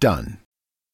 done.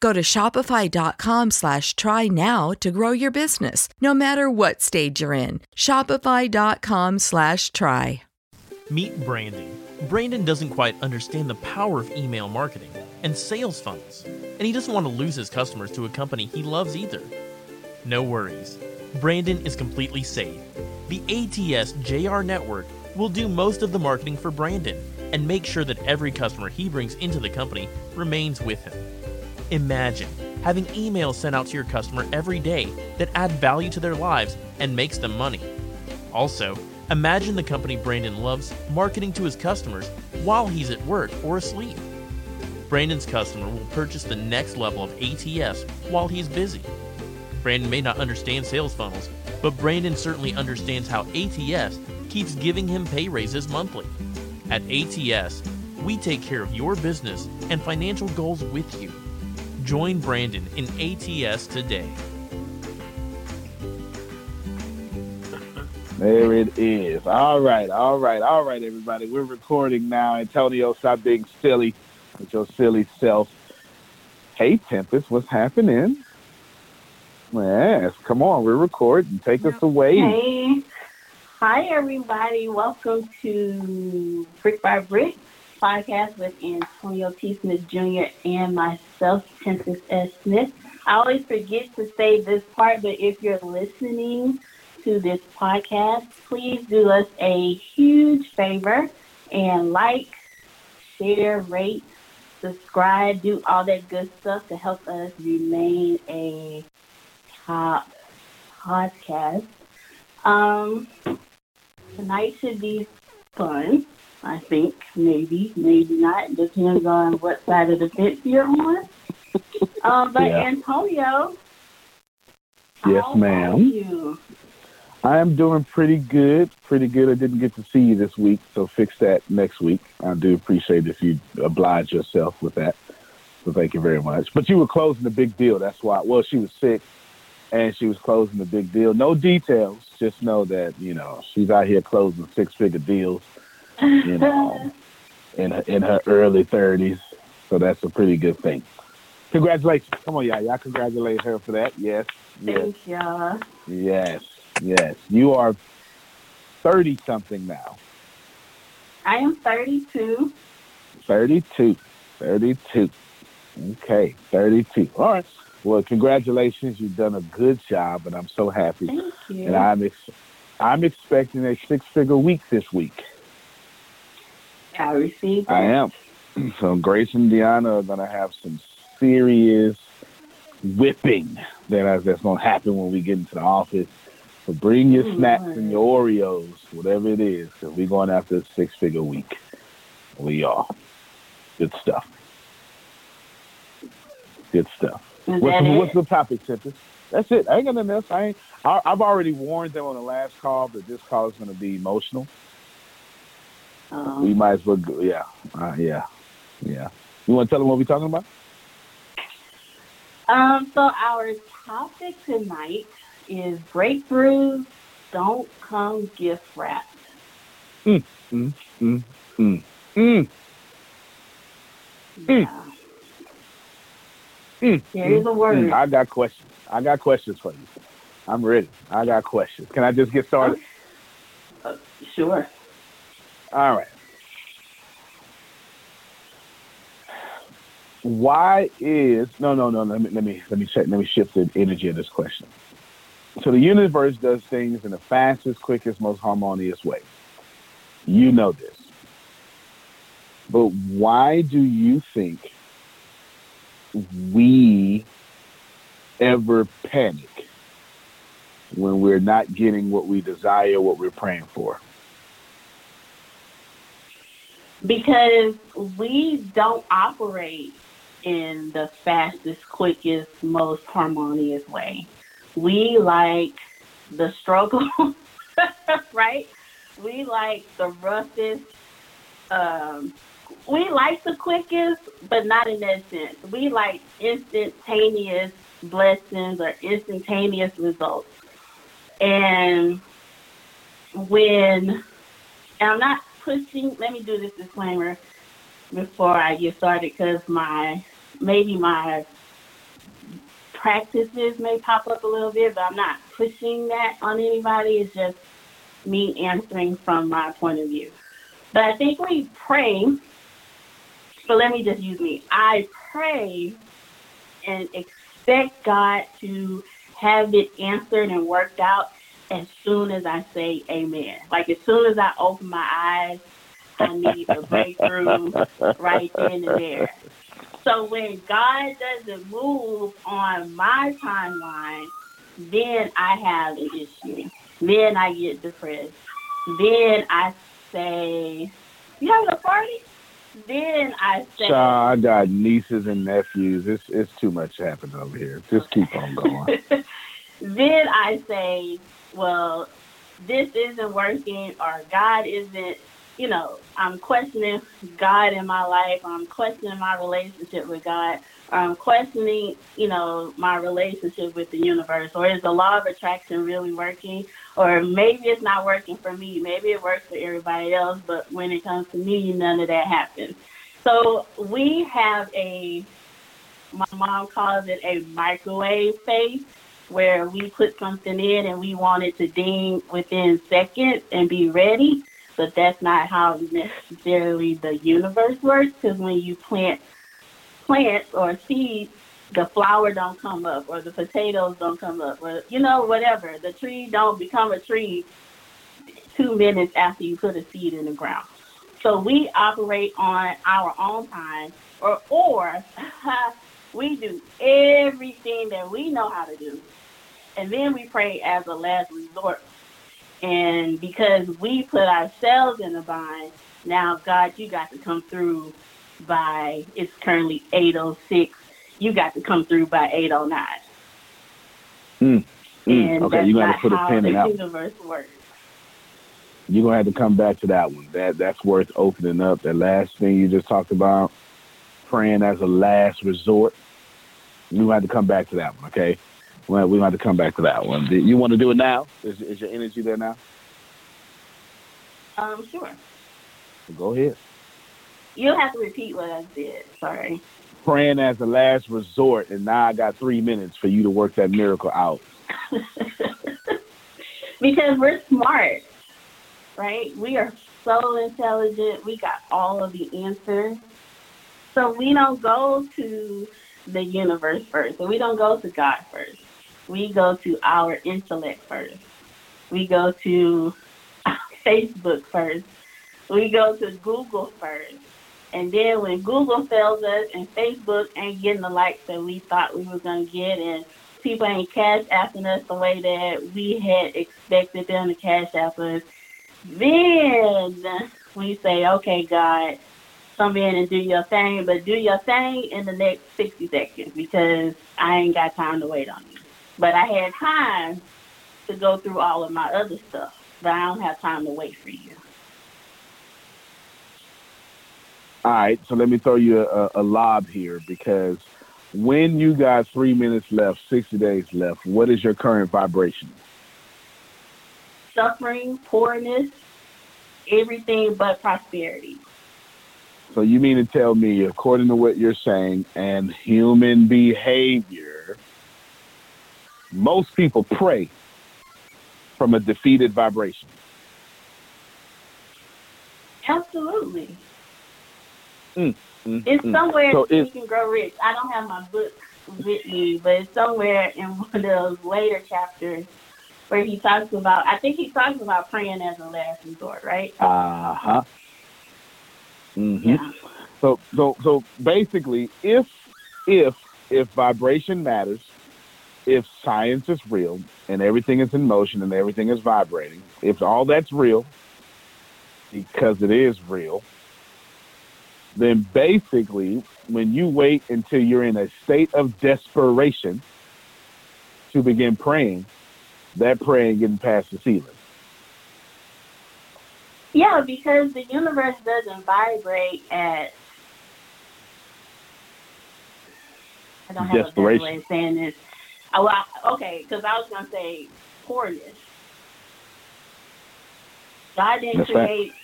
Go to shopify.com slash try now to grow your business, no matter what stage you're in. Shopify.com slash try. Meet Brandon. Brandon doesn't quite understand the power of email marketing and sales funnels, and he doesn't want to lose his customers to a company he loves either. No worries. Brandon is completely safe. The ATS JR network will do most of the marketing for Brandon and make sure that every customer he brings into the company remains with him. Imagine having emails sent out to your customer every day that add value to their lives and makes them money. Also, imagine the company Brandon loves marketing to his customers while he's at work or asleep. Brandon's customer will purchase the next level of ATS while he's busy. Brandon may not understand sales funnels, but Brandon certainly understands how ATS keeps giving him pay raises monthly. At ATS, we take care of your business and financial goals with you. Join Brandon in ATS today. There it is. All right, all right, all right, everybody. We're recording now. Antonio, stop being silly with your silly self. Hey, Tempest, what's happening? Yes, come on, we're recording. Take us away. Hey. Hi, everybody. Welcome to Brick by Brick podcast with Antonio T. Smith Jr. and myself, Tempest S. Smith. I always forget to say this part, but if you're listening to this podcast, please do us a huge favor and like, share, rate, subscribe, do all that good stuff to help us remain a top podcast. Um, tonight should be fun. I think maybe, maybe not. Depends on what side of the fence you're on. Um, but Yeah. Antonio, Yes, how ma'am. are you? I am doing pretty good. Pretty good. I didn't get to see you this week, so fix that next week. I do appreciate if you oblige yourself with that. So thank you very much. But you were closing the big deal. That's why. Well, she was sick, and she was closing the big deal. No details. Just know that you know she's out here closing six-figure deals. You know, in her, in her early thirties. So that's a pretty good thing. Congratulations. Come on, y'all. Y'all congratulate her for that. Yes. Yes. Thank y'all. Yes. Yes. You are 30 something now. I am 32. 32. 32. Okay. 32. All right. Well, congratulations. You've done a good job, and I'm so happy. Thank you. And I'm, ex- I'm expecting a six figure week this week. I received I am. So Grace and Deanna are going to have some serious whipping that that's going to happen when we get into the office. So bring your Mm, snacks and your Oreos, whatever it is, because we're going after a six-figure week. We are. Good stuff. Good stuff. What's, the, what's the topic, Tempest? That's it. I ain't gonna else. I ain't, I, I've already warned them on the last call that this call is going to be emotional. Um, We might as well go. Yeah. Uh, yeah. Yeah. You want to tell them what we're talking about? Um, so our topic tonight is breakthroughs don't come gift wrapped. Mm, mm, mm, mm. Mm, Yeah. mm, Here's a word. mm. I got questions. I got questions for you. I'm ready. I got questions. Can I just get started? Uh, sure. All right. Why is no no no let me let me let me check let me shift the energy of this question. So the universe does things in the fastest, quickest, most harmonious way. You know this. But why do you think we ever panic when we're not getting what we desire, what we're praying for? Because we don't operate in the fastest, quickest, most harmonious way. We like the struggle, right? We like the roughest. Um, we like the quickest, but not in that sense. We like instantaneous blessings or instantaneous results. And when, and I'm not pushing, let me do this disclaimer before I get started because my, maybe my practices may pop up a little bit, but I'm not pushing that on anybody. It's just me answering from my point of view. But I think we pray, but let me just use me. I pray and expect God to have it answered and worked out as soon as I say amen. Like as soon as I open my eyes, I need a breakthrough right then and there. So when God doesn't move on my timeline, then I have an issue. Then I get depressed. Then I say, "You having a party?" Then I say, Child, I got nieces and nephews. It's it's too much happening over here. Just keep on going. then I say, well, this isn't working or God isn't, you know, I'm questioning God in my life. I'm questioning my relationship with God. I'm questioning, you know, my relationship with the universe. Or is the law of attraction really working? Or maybe it's not working for me. Maybe it works for everybody else, but when it comes to me, none of that happens. So we have a, my mom calls it a microwave faith where we put something in and we want it to ding within seconds and be ready. But that's not how necessarily the universe works because when you plant plants or seeds, the flower don't come up or the potatoes don't come up or you know whatever. The tree don't become a tree two minutes after you put a seed in the ground. So we operate on our own time or or we do everything that we know how to do and then we pray as a last resort. And because we put ourselves in a bind, now God, you got to come through by it's currently eight oh six. You got to come through by eight oh nine. Mm, and okay, you're gonna have to put a pin in that. universe works. You're gonna have to come back to that one. That that's worth opening up. That last thing you just talked about, praying as a last resort. We gonna have to come back to that one. Okay, well, we gonna have to come back to that one. You want to do it now? Is, is your energy there now? Um, sure. Go ahead. You'll have to repeat what I said. Sorry. Praying as a last resort, and now I got three minutes for you to work that miracle out. because we're smart, right? We are so intelligent. We got all of the answers. So we don't go to the universe first. So we don't go to God first. We go to our intellect first. We go to Facebook first. We go to Google first. And then when Google fails us and Facebook ain't getting the likes that we thought we were going to get and people ain't cash apping us the way that we had expected them to cash app us, then we say, okay, God, come in and do your thing, but do your thing in the next 60 seconds because I ain't got time to wait on you. But I had time to go through all of my other stuff, but I don't have time to wait for you. All right, so let me throw you a, a lob here because when you got three minutes left, 60 days left, what is your current vibration? Suffering, poorness, everything but prosperity. So you mean to tell me, according to what you're saying and human behavior, most people pray from a defeated vibration. Absolutely. Mm, mm, It's mm. somewhere So you can grow rich. I don't have my book with me, but it's somewhere in one of those later chapters where he talks about. I think he talks about praying as a last resort, right? Uh huh. Hmm Yeah. So so so basically, if if if vibration matters, if science is real and everything is in motion and everything is vibrating, if all that's real, because it is real, then basically, when you wait until you're in a state of desperation to begin praying, that prayer ain't getting past the ceiling. Yeah, because the universe doesn't vibrate at. I don't have a better Desperation. way of saying this. Oh, well, I- okay, because I was gonna say poorness. God didn't That's right. create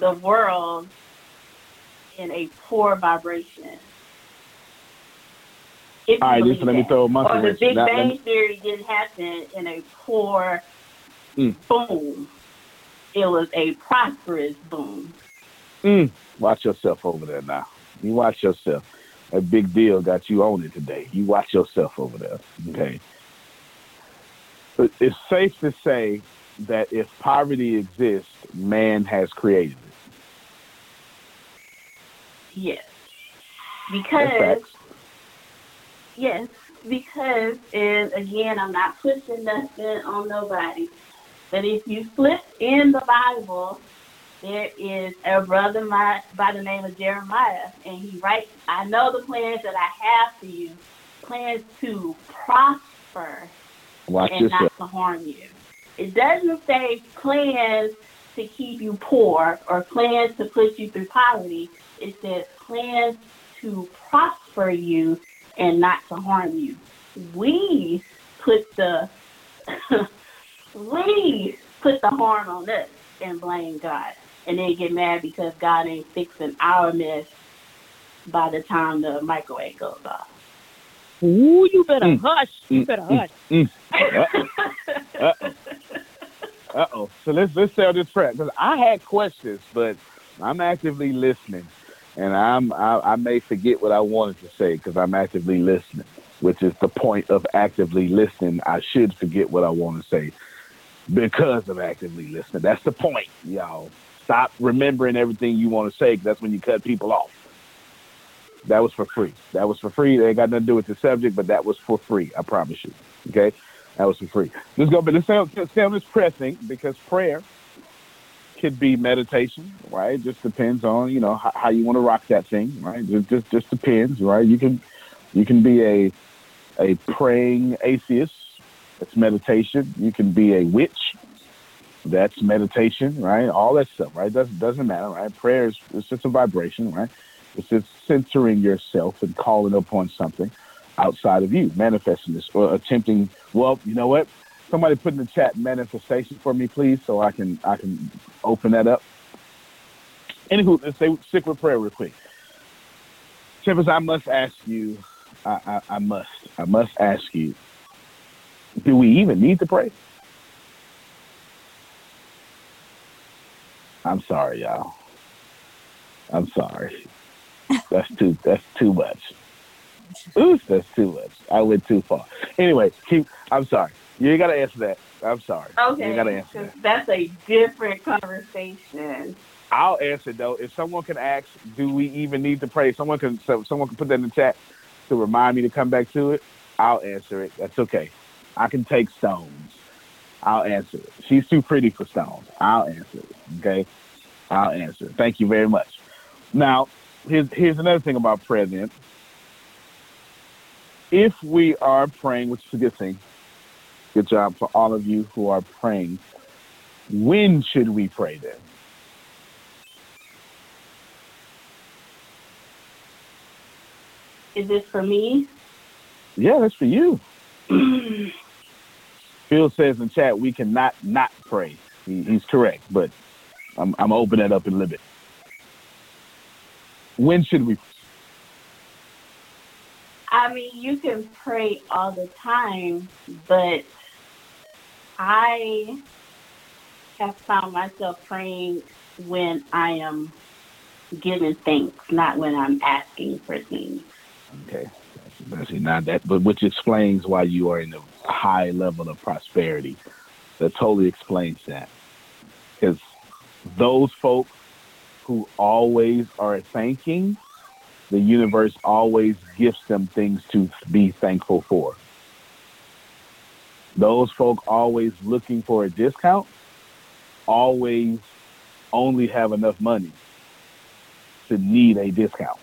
the world in a poor vibration. If All right, believe listen, let me that. throw a monkey Or the. Big Bang me- Theory didn't happen in a poor Mm. boom. It was a prosperous boom. Mm, watch yourself over there now. You watch yourself. A big deal got you on it today. You watch yourself over there. Okay. But it's safe to say that if poverty exists, man has created it. Yes. Because yes, because and again I'm not pushing nothing on nobody. But if you flip in the Bible, there is a brother my, by the name of Jeremiah, and he writes, I know the plans that I have for you, plans to prosper Watch and yourself. not to harm you. It doesn't say plans to keep you poor or plans to put you through poverty. It says plans to prosper you and not to harm you. We put the we put the harm on us and blame God. And then get mad because God ain't fixing our mess by the time the microwave goes off. Ooh, you better Mm. hush. You Mm, better mm, hush. Uh oh. So let's let's sell this prep because I had questions, but I'm actively listening, and I'm I, I may forget what I wanted to say because I'm actively listening, which is the point of actively listening. I should forget what I want to say because of actively listening. That's the point, y'all. Stop remembering everything you want to say 'cause that's when you cut people off. That was for free. That was for free. They ain't got nothing to do with the subject, but that was for free. I promise you. Okay, that was for free. Let's go. But let's stay on, let's stay on this prayer thing because prayer could be meditation, right? It Just depends on you know how, how you want to rock that thing, right? Just, just just depends, right? You can you can be a a praying atheist, That's meditation. You can be a witch. That's meditation, right? All that stuff, right? Doesn't doesn't matter, right? Prayer is it's just a vibration, right? It's just centering yourself and calling upon something outside of you, manifesting this or attempting. Well, you know what? Somebody put in the chat manifestation for me, please, so I can I can open that up. Anywho, let's say stick with prayer real quick. Tempest, I must ask you, I, I, I must, I must ask you, do we even need to pray? I'm sorry, y'all. I'm sorry. That's too that's too much. Ooh, that's too much. I went too far. Anyway, keep I'm sorry. You ain't gotta answer that. I'm sorry. Okay. You gotta answer that. That's a different conversation. I'll answer though. If someone can ask, do we even need to pray? Someone can so someone can put that in the chat to remind me to come back to it. I'll answer it. That's okay. I can take stones. I'll answer it. She's too pretty for stones. I'll answer it. Okay. I'll answer it. Thank you very much. Now, here's here's another thing about prayer then. If we are praying, which is a good thing, good job for all of you who are praying. When should we pray then? Is this for me? Yeah, that's for you. Phil says in chat we cannot not pray. He, he's correct, but I'm I'm open that up a little bit. When should we? I mean, you can pray all the time, but I have found myself praying when I am giving thanks, not when I'm asking for things. Okay, that's not that, but which explains why you are in a high level of prosperity. That totally explains that, because those folks who always are thanking, the universe always gives them things to be thankful for. Those folk always looking for a discount, always only have enough money to need a discount.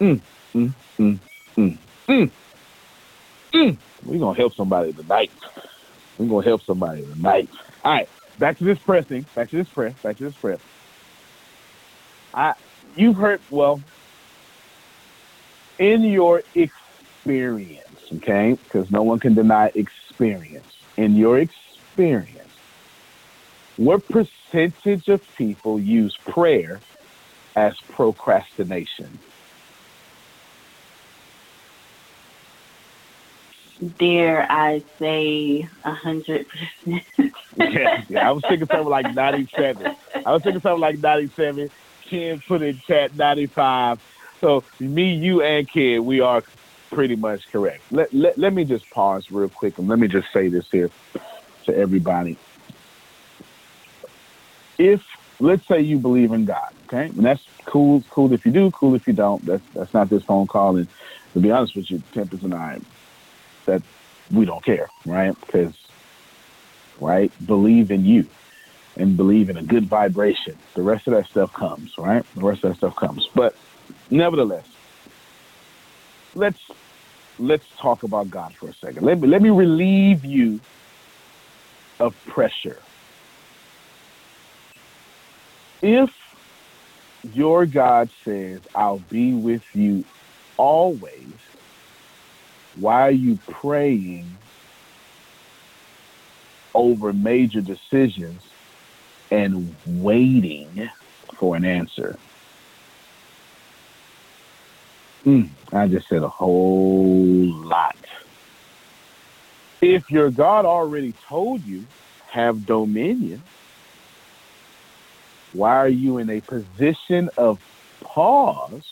Mm, mm, mm, mm. We're going to help somebody tonight. We're going to help somebody tonight. All right, back to this pressing. Back to this press. Back to this press. I, you've heard, well, in your experience, okay, because no one can deny experience. In your experience, what percentage of people use prayer as procrastination? Dare I say a hundred percent? yeah, I was thinking something like 97. I was thinking something like 97. Ken put in chat 95. So me, you, and Ken, we are pretty much correct. Let, let, let me just pause real quick and let me just say this here to everybody. If let's say you believe in God, okay, and that's cool. Cool if you do. Cool if you don't. That's that's not this phone call. And to be honest with you, Tempest and I, that we don't care, right? Because right, believe in you and believe in a good vibration. The rest of that stuff comes, right? The rest of that stuff comes. But nevertheless, let's let's talk about God for a second. Let me let me relieve you of pressure. If your God says, I'll be with you always, why are you praying over major decisions and waiting for an answer? Mm, I just said a whole lot. If your God already told you, have dominion, why are you in a position of pause,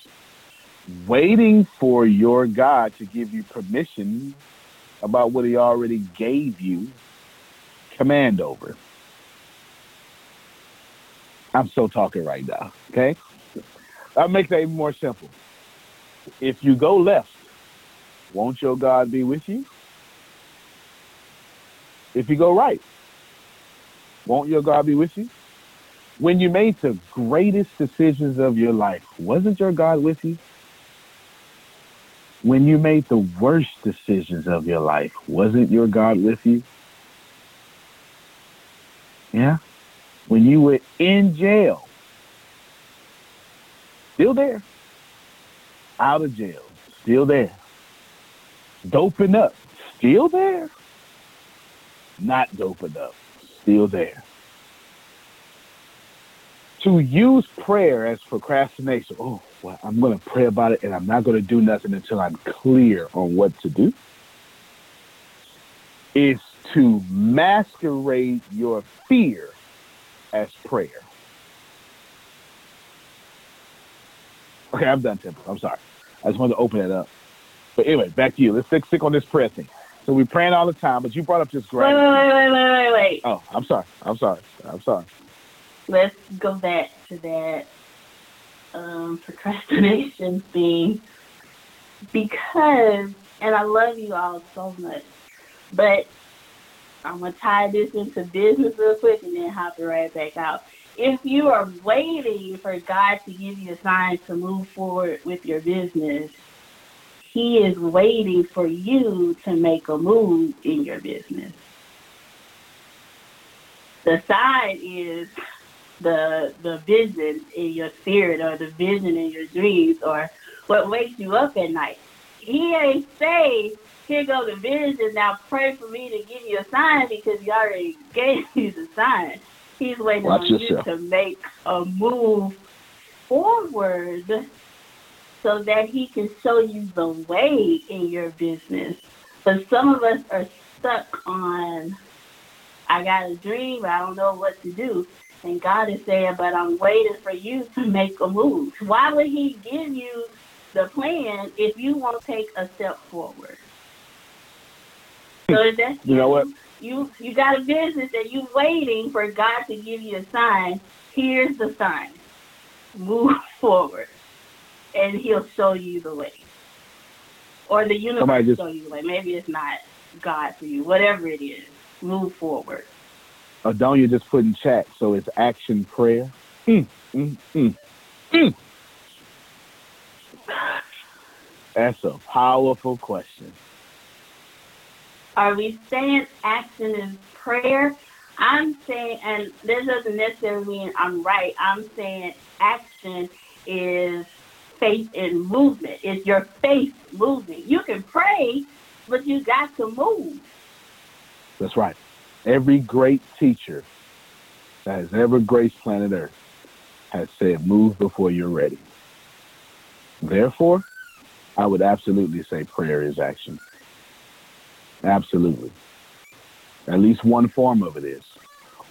waiting for your God to give you permission about what he already gave you command over? I'm so talking right now, okay? I'll make that even more simple. If you go left, won't your God be with you? If you go right, won't your God be with you? When you made the greatest decisions of your life, wasn't your God with you? When you made the worst decisions of your life, wasn't your God with you? Yeah. When you were in jail, still there. Out of jail, still there. Doping up, still there. Not doping up, still there. To use prayer as procrastination, oh, well, I'm going to pray about it and I'm not going to do nothing until I'm clear on what to do, is to masquerade your fear as prayer. Okay, I'm done, Temple. I'm sorry. I just wanted to open it up. But anyway, back to you. Let's stick, stick on this prayer thing. So we're praying all the time, but you brought up this Wait, wait, wait, wait, wait, wait, wait. Oh, I'm sorry. I'm sorry. I'm sorry. Let's go back to that um, procrastination thing because, and I love you all so much, but I'm gonna tie this into business real quick and then hop it right back out. If you are waiting for God to give you a sign to move forward with your business, He is waiting for you to make a move in your business. The sign is the the vision in your spirit or the vision in your dreams or what wakes you up at night. He ain't say, here go the vision, now pray for me to give you a sign because he already gave you the sign. He's waiting Watch on yourself. you to make a move forward so that he can show you the way in your business. But some of us are stuck on, I got a dream, I don't know what to do. And God is saying, but I'm waiting for you to make a move. Why would he give you the plan if you won't take a step forward? So that's You know what? You you got a business that you waiting for God to give you a sign. Here's the sign. Move forward. And he'll show you the way. Or the universe just- show you the way. Maybe it's not God for you. Whatever it is. Move forward. Adonia just put in chat, so it's action prayer. Mm, mm, mm, mm. That's a powerful question. Are we saying action is prayer? I'm saying, and this doesn't necessarily mean I'm right. I'm saying action is faith in movement. It's your faith moving. You can pray, but you got to move. That's right. Every great teacher that has ever graced planet Earth has said, move before you're ready. Therefore, I would absolutely say prayer is action. Absolutely. At least one form of it is.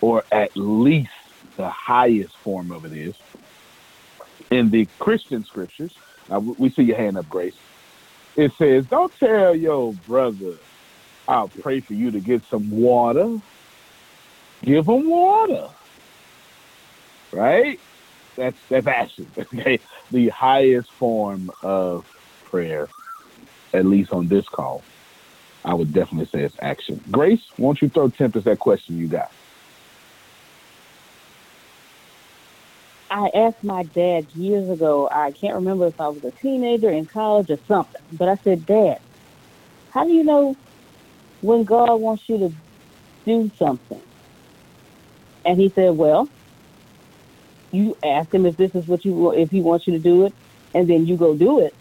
Or at least the highest form of it is. In the Christian scriptures, we see your hand up, Grace. It says, don't tell your brother, I'll pray for you to get some water. Give them water. Right? That's that's action. Okay. The highest form of prayer, at least on this call, I would definitely say it's action. Grace, won't you throw Tempest that question you got? I asked my dad years ago, I can't remember if I was a teenager in college or something, but I said, Dad, how do you know when God wants you to do something? And he said, Well, you ask him if this is what you want, if he wants you to do it, and then you go do it.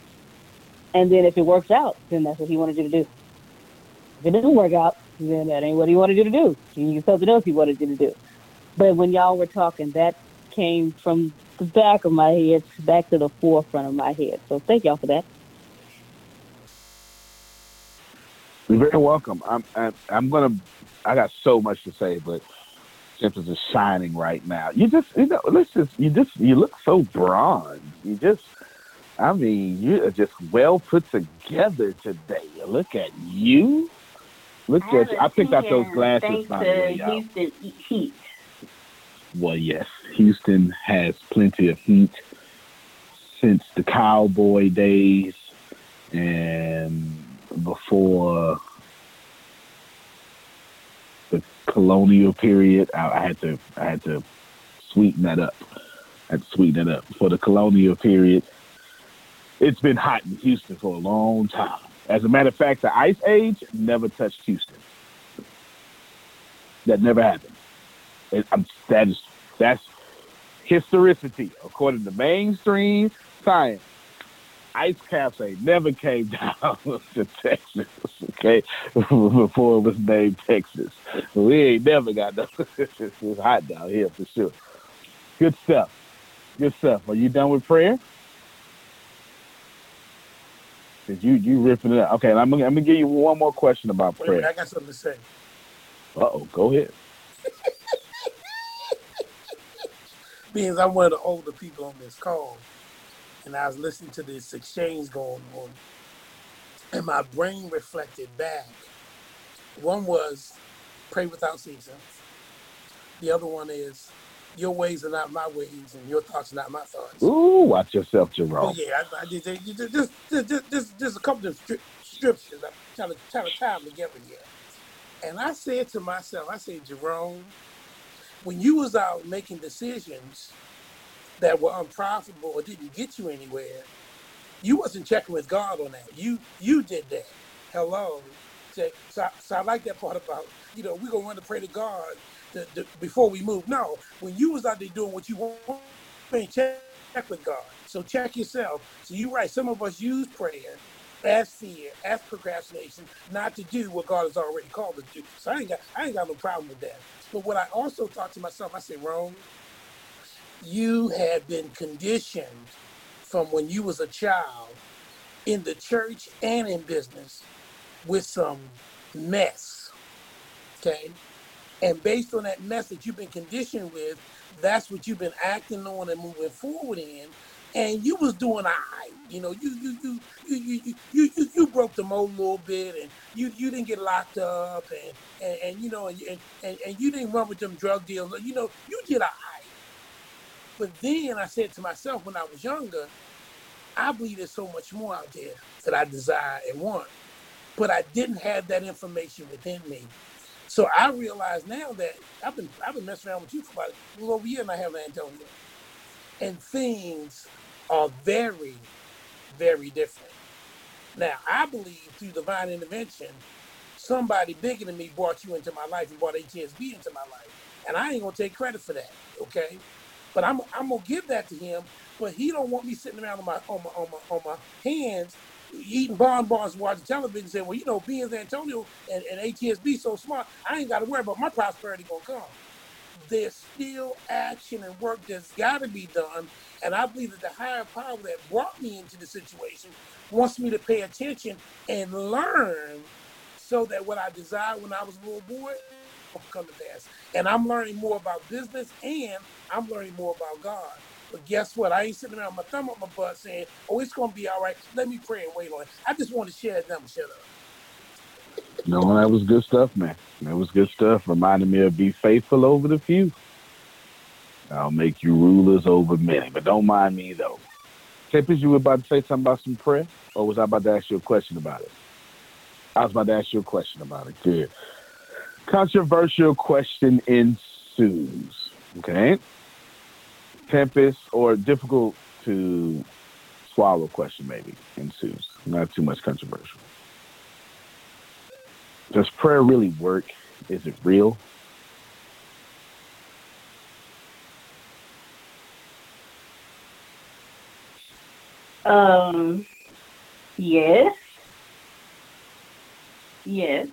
And then if it works out, then that's what he wanted you to do. If it doesn't work out, then that ain't what he wanted you to do. He knew something else he wanted you to do. But when y'all were talking, that came from the back of my head back to the forefront of my head. So thank y'all for that. You're very welcome. I'm I'm, I'm gonna. I got so much to say, but Tempest is shining right now. You just you know, let's just you just you look so bronze. You just. I mean, you are just well put together today. Look at you. Look I at you. I picked out those glasses. By the way, y'all. Houston Heat. Well, yes, Houston has plenty of heat since the cowboy days and before the colonial period. I, I had to I had to sweeten that up. I had to sweeten that up. For the colonial period, It's been hot in Houston for a long time. As a matter of fact, the ice age never touched Houston. That never happened. It, I'm, that is that's historicity according to mainstream science. Ice caps ain't never came down to Texas, okay, before it was named Texas. We ain't never got no. it's hot down here for sure. Good stuff. Good stuff. Are you done with prayer? Cause you you ripping it up. Okay, I'm gonna, I'm gonna give you one more question about Wait prayer. minute, I got something to say. Uh oh, go ahead. Being I'm one of the older people on this call, and I was listening to this exchange going on, and my brain reflected back. One was pray without ceasing. The other one is your ways are not my ways, and your thoughts are not my thoughts. Ooh, watch yourself, Oh Jerome. yeah, I, I did. Just, just, just, just, just, just a couple of stri- scriptures. I'm trying to trying to tie them together here. And I said to myself, I said, Jerome, when you was out making decisions that were unprofitable or didn't get you anywhere, you wasn't checking with God on that. You you did that. Hello. So, so, I like that part about, you know, we're gonna run to pray to God to, to- before we move. No, when you was out there doing what you want, you ain't check, check with God. So check yourself. So you're right. Some of us use prayer as fear, as procrastination, not to do what God has already called us to do. So I ain't got I ain't got no problem with that. But what I also thought to myself, I said, Rome, you had been conditioned from when you was a child in the church and in business with some mess. Okay. And based on that mess that you've been conditioned with, that's what you've been acting on and moving forward in. And you was doing all right. You know, you you you you you you you, you, broke the mold a little bit and you, you didn't get locked up and, and, and you know and, and, and you didn't run with them drug deals. You know, you did all right. But then I said to myself when I was younger, I believe there's so much more out there that I desire and want. But I didn't have that information within me. So I realize now that I've been I've been messing around with you for about a little over a year and I have Antonio. And things are very, very different. Now I believe through divine intervention, somebody bigger than me brought you into my life and brought HSB into my life. And I ain't gonna take credit for that, okay? But I'm I'm gonna give that to him. But he don't want me sitting around on my on my on my on my hands eating bonbons, watching television, saying, "Well, you know, being Antonio and, and ATSB so smart, I ain't got to worry about my prosperity gonna come." There's still action and work that's got to be done, and I believe that the higher power that brought me into the situation wants me to pay attention and learn, so that what I desired when I was a little boy will come to pass. And I'm learning more about business, and I'm learning more about God. But guess what? I ain't sitting around my thumb up my butt saying, "Oh, it's gonna be all right. Let me pray and wait on it." I just want to share. Them shut. No, that was good stuff, man. That was good stuff. Reminded me of be faithful over the few. I'll make you rulers over many. But don't mind me though. Tempest, you were about to say something about some prayer? Or was I about to ask you a question about it? I was about to ask you a question about it. Good. Controversial question ensues. Okay. Tempest or difficult to swallow question maybe ensues. Not too much controversial. Does prayer really work? Is it real? Um, yes. Yes.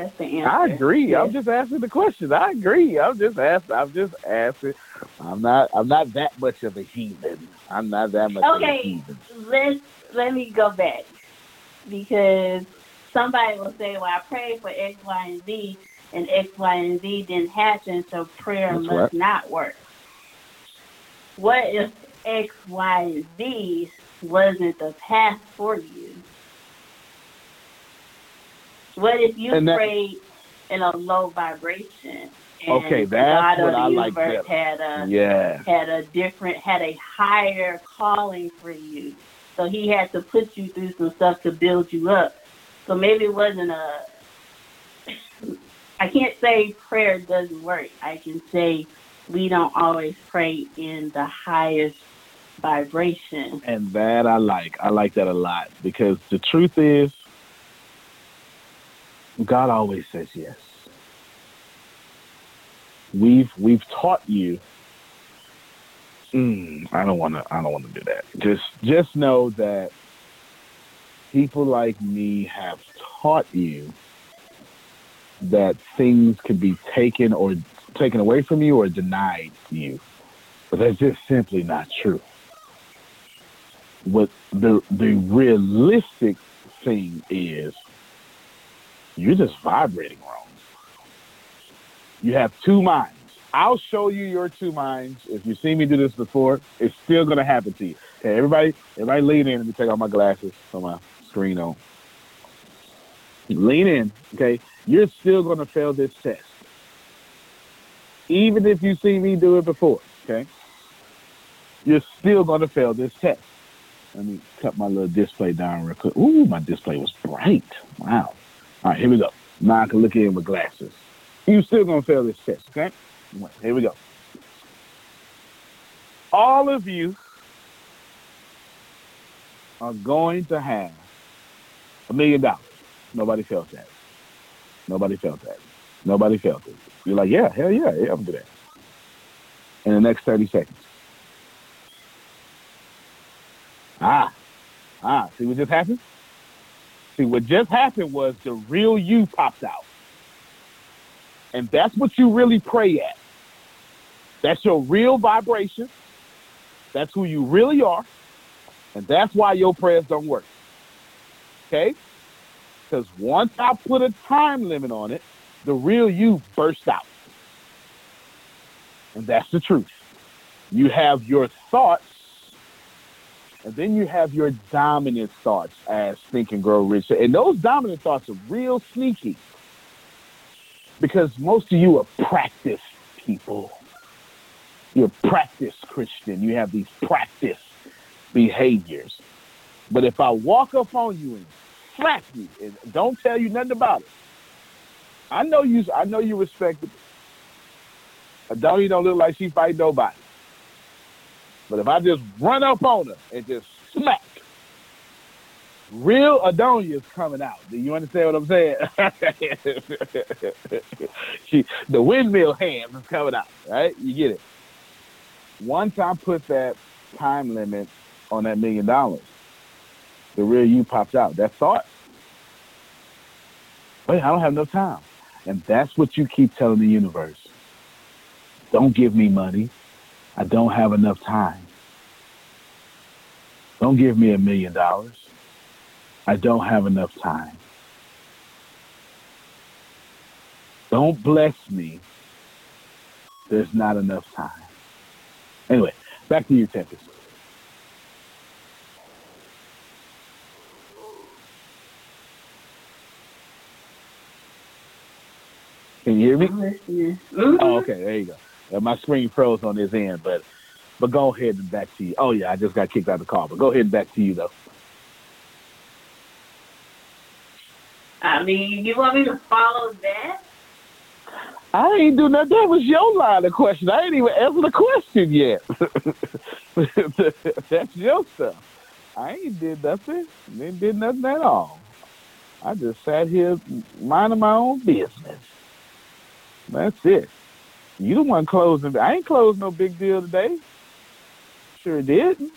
That's the answer. I agree. I'm just asking the question. I agree. I'm just asking. I'm just asking. I'm not. I'm not that much of a heathen. I'm not that much of a Okay, let's let me go back because somebody will say, "Well, I prayed for X, Y, and Z, and X, Y, and Z didn't happen, so prayer That's must right. not work." What if X, Y, and Z wasn't the path for you? What if you And that- prayed in a low vibration? And Okay, that's God what of the I like better. had a Yeah. had a different had a higher calling for you. So he had to put you through some stuff to build you up. So maybe it wasn't a I can't say prayer doesn't work. I can say we don't always pray in the highest vibration. And that I like. I like that a lot because the truth is, God always says yes. We've we've taught you. Mm, I don't want to. I don't want to do that. Just just know that people like me have taught you that things can be taken or taken away from you or denied you. But that's just simply not true. What the the realistic thing is you're just vibrating wrong. You have two minds. I'll show you your two minds. If you've seen me do this before, it's still gonna happen to you. Okay, everybody, everybody lean in. Let me take off my glasses so my screen on. Lean in, okay? You're still gonna fail this test. Even if you see me do it before, okay? You're still gonna fail this test. Let me cut my little display down real quick. Ooh, my display was bright. Wow. All right, here we go. Now I can look in with glasses. You still gonna fail this test, okay? Here we go. All of you are going to have a million dollars. Nobody felt that. Nobody felt that. Nobody felt it. You're like, yeah, hell yeah, yeah, I'm do that. In the next 30 seconds. Ah, ah, see what just happened? See, what just happened was the real you popped out. And that's what you really pray at. That's your real vibration. That's who you really are. And that's why your prayers don't work. Okay? Because once I put a time limit on it, the real you burst out. And that's the truth. You have your thoughts, and then you have your dominant thoughts as Think and Grow Rich. And those dominant thoughts are real sneaky because most of you are practice people. You're practice Christian. You have these practice behaviors. But if I walk up on you and slap you and don't tell you nothing about it, I know you. I know you respect. Adonia don't look like she fight nobody. But if I just run up on her and just smack, real Adonia is coming out. Do you understand what I'm saying? she, the windmill hands is coming out, right? You get it. Once I put that time limit on that million dollars, the real you pops out. That thought, wait, I don't have enough time. And that's what you keep telling the universe. Don't give me money. I don't have enough time. Don't give me a million dollars. I don't have enough time. Don't bless me. There's not enough time. Anyway, back to you, Tempest. Can you hear me? Mm-hmm. Oh, okay. There you go. Uh, my screen froze on this end, but but go ahead and back to you. Oh yeah, I just got kicked out of the call, but go ahead and back to you though. I mean, you want me to follow that? I ain't do nothing. That was your line of question. I ain't even answer the question yet. That's your stuff. I ain't did nothing. Ain't did nothing at all. I just sat here minding my own business. That's it. You the one closing. I ain't closed no big deal today. Sure didn't.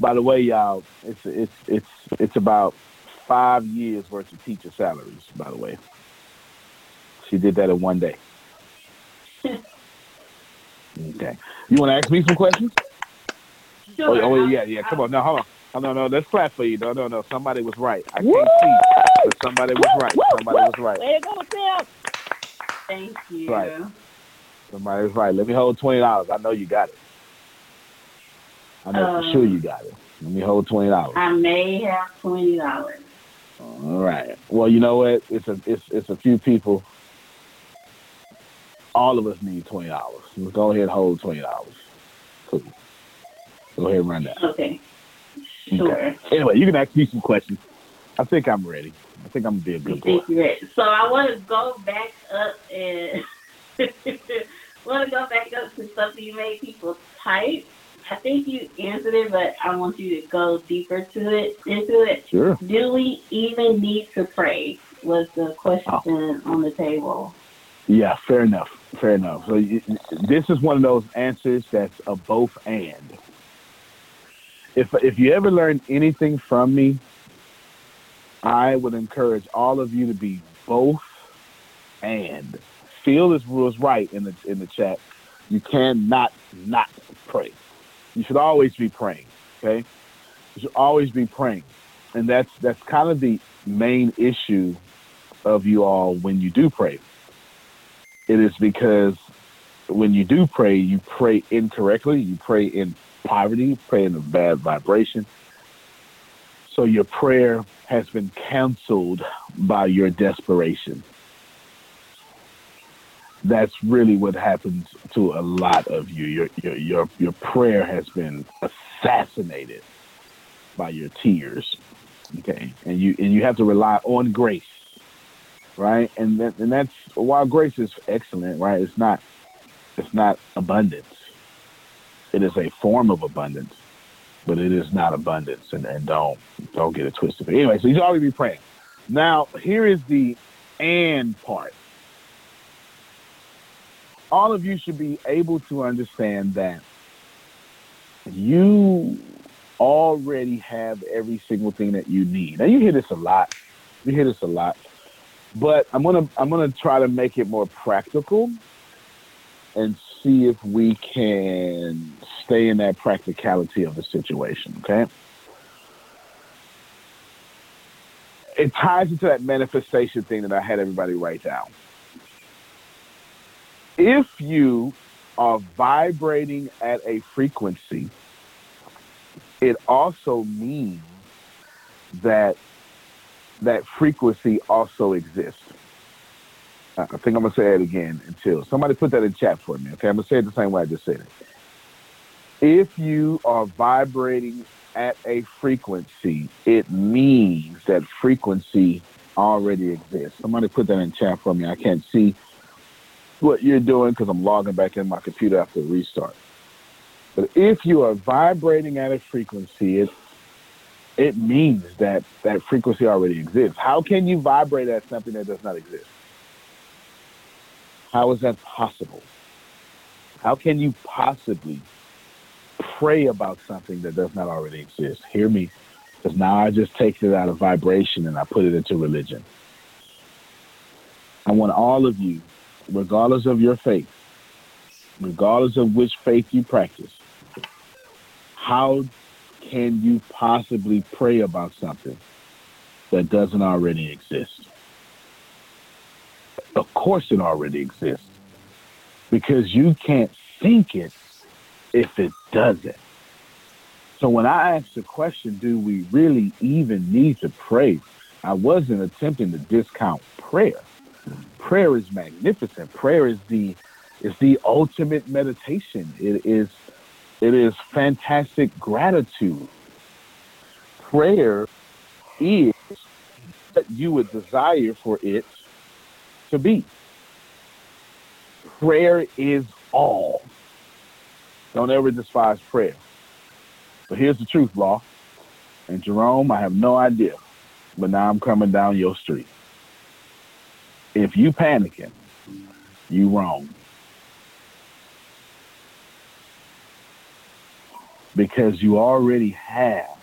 By the way, y'all, it's it's it's it's about five years worth of teacher salaries. By the way, she did that in one day. okay. You want to ask me some questions? Sure. Oh, oh, yeah, yeah. Come on. No, hold on. Oh, no, no. Let's clap for you. No, no, no. Somebody was right. I can't see, but somebody was right. Somebody was right. Way to go, Tim. Thank you. Right. Somebody was right. Let me hold twenty dollars. I know you got it. I know for Um, sure you got it. Let me hold twenty dollars. I may have twenty dollars. All right. Well, you know what? It's a it's it's a few people. All of us need twenty dollars. Let's go ahead and hold twenty dollars. Cool. Go ahead and run that. Okay. Sure. Okay. Anyway, you can ask me some questions. I think I'm ready. I think I'm gonna be a good boy. think you're ready. So I want to go back up and want to go back up to something you made people type. I think you answered it, but I want you to go deeper to it into it. Sure. Do we even need to pray? Was the question oh. on the table. Yeah, fair enough. Fair enough. So you, this is one of those answers that's a both and. If if you ever learn anything from me, I would encourage all of you to be both and. Phil is was right in the in the chat. You cannot not pray. You should always be praying. Okay, you should always be praying, and that's that's kind of the main issue of you all when you do pray. It is because when you do pray, you pray incorrectly. You pray in poverty, You pray in a bad vibration. So your prayer has been canceled by your desperation that's really what happens to a lot of you. Your your your your prayer has been assassinated by your tears. Okay, and you and you have to rely on grace, right? And that, and that's while grace is excellent, right? It's not it's not abundance. It is a form of abundance, but it is not abundance. And, and don't don't get it twisted. But anyway, so you should always be praying. Now here is the and part all of you should be able to understand that you already have every single thing that you need. Now you hear this a lot. You hear this a lot. But I'm gonna I'm gonna try to make it more practical and see if we can stay in that practicality of the situation, okay? It ties into that manifestation thing that I had everybody write down if you are vibrating at a frequency, it also means that that frequency also exists. I think I'm gonna say it again until somebody put that in chat for me. Okay, I'm gonna say it the same way I just said it. If you are vibrating at a frequency, it means that frequency already exists. Somebody put that in chat for me. I can't see what you're doing because I'm logging back in my computer after the restart. But if you are vibrating at a frequency, it it means that that frequency already exists. How can you vibrate at something that does not exist? How is that possible? How can you possibly pray about something that does not already exist? Hear me, because now I just take it out of vibration and I put it into religion. I want all of you regardless of your faith, regardless of which faith you practice, how can you possibly pray about something that doesn't already exist? Of course, it already exists because you can't think it if it doesn't. So when I asked the question, do we really even need to pray? I wasn't attempting to discount prayer prayer is magnificent. Prayer is the is the ultimate meditation. It is it is fantastic gratitude. Prayer is what you would desire for it to be. Prayer is all. Don't ever despise prayer. But here's the truth, Law. And Jerome, I have no idea. But now I'm coming down your street. If you panicking, you wrong. Because you already have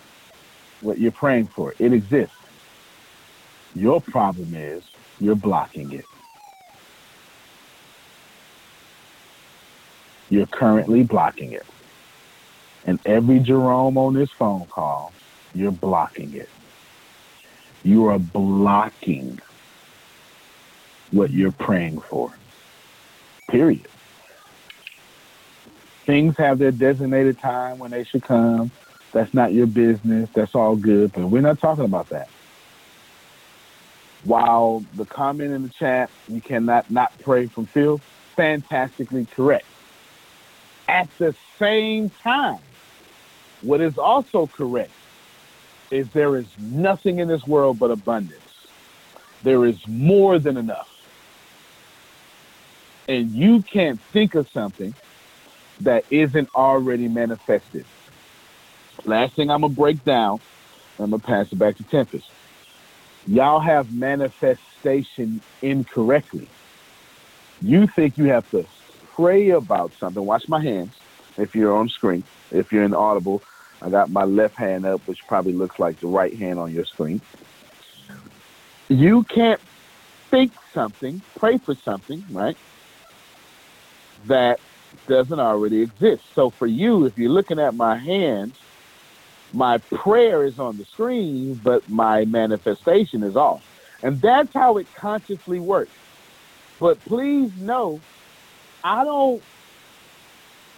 what you're praying for. It exists. Your problem is you're blocking it. You're currently blocking it. And every Jerome on this phone call, you're blocking it. You are blocking what you're praying for. Period. Things have their designated time when they should come. That's not your business. That's all good. But we're not talking about that. While the comment in the chat, you cannot not pray from Phil, fantastically correct. At the same time, what is also correct is there is nothing in this world but abundance. There is more than enough and you can't think of something that isn't already manifested. Last thing I'm gonna break down, I'm gonna pass it back to Tempest. Y'all have manifestation incorrectly. You think you have to pray about something. Watch my hands if you're on screen. If you're in Audible, I got my left hand up, which probably looks like the right hand on your screen. You can't think something, pray for something, right? That doesn't already exist. So for you, if you're looking at my hands, my prayer is on the screen, but my manifestation is off. And that's how it consciously works. But please know, I don't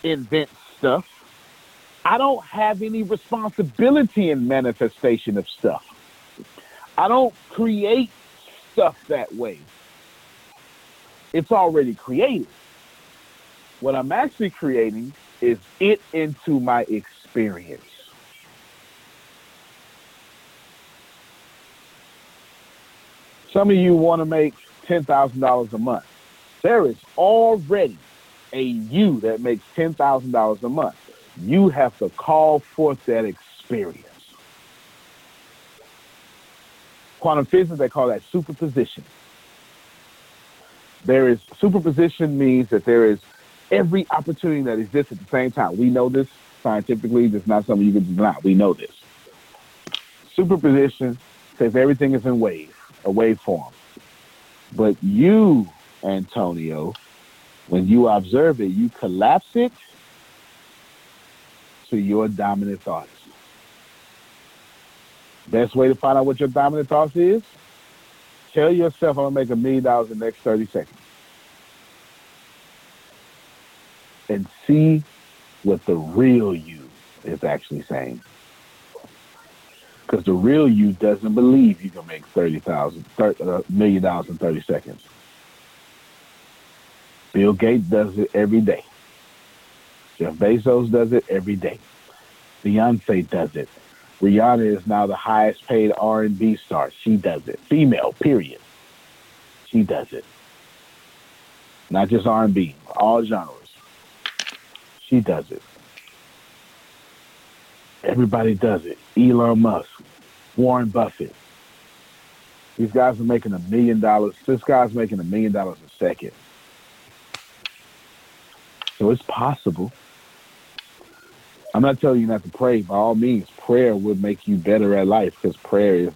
invent stuff. I don't have any responsibility in manifestation of stuff. I don't create stuff that way. It's already created. What I'm actually creating is it into my experience. Some of you want to make $10,000 a month. There is already a you that makes $10,000 a month. You have to call forth that experience. Quantum physics, they call that superposition. There is superposition means that there is every opportunity that exists at the same time. We know this scientifically. It's not something you can deny. We know this. Superposition says everything is in wave, a waveform. But you, Antonio, when you observe it, you collapse it to your dominant thoughts. Best way to find out what your dominant thoughts is? Tell yourself I'm gonna make a million dollars in the next 30 seconds. And see what the real you is actually saying. Because the real you doesn't believe you can make 30,000, uh, million dollars in 30 seconds. Bill Gates does it every day. Jeff Bezos does it every day. Beyonce does it. Rihanna is now the highest paid R&B star. She does it. Female, period. She does it. Not just R&B, all genres. She does it. Everybody does it. Elon Musk, Warren Buffett. These guys are making a million dollars. This guy's making a million dollars a second. So it's possible. I'm not telling you not to pray. By all means, prayer would make you better at life because prayer is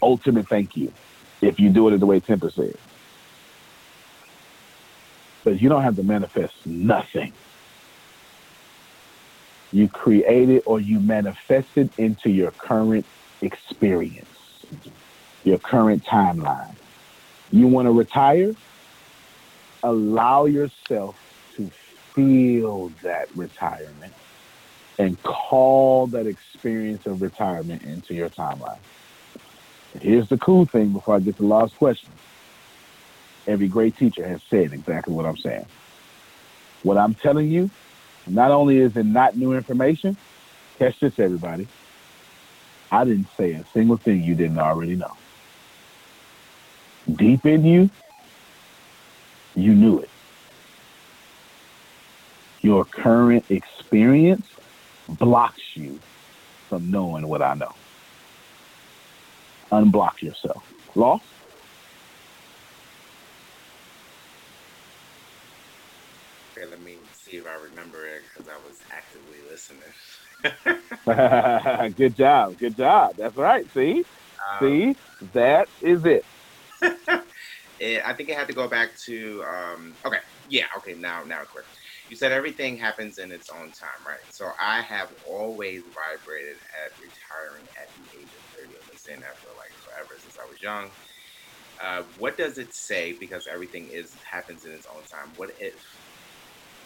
ultimate thank you if you do it the way Tempest said. But you don't have to manifest nothing. You create it or you manifest it into your current experience, your current timeline. You want to retire? Allow yourself to feel that retirement and call that experience of retirement into your timeline. Here's the cool thing before I get to the last question. Every great teacher has said exactly what I'm saying. What I'm telling you, not only is it not new information, catch this, everybody. I didn't say a single thing you didn't already know. Deep in you, you knew it. Your current experience blocks you from knowing what I know. Unblock yourself. Lost? Okay, let me see if I remember it because I was actively listening. good job. Good job. That's right. See? Um, see? That is it. it. I think it had to go back to um, okay. Yeah, okay, now now it's clear you said everything happens in its own time, right? So I have always vibrated at retiring at the age of 30. I've been saying that for like forever since I was young. Uh, what does it say? Because everything is happens in its own time. What if?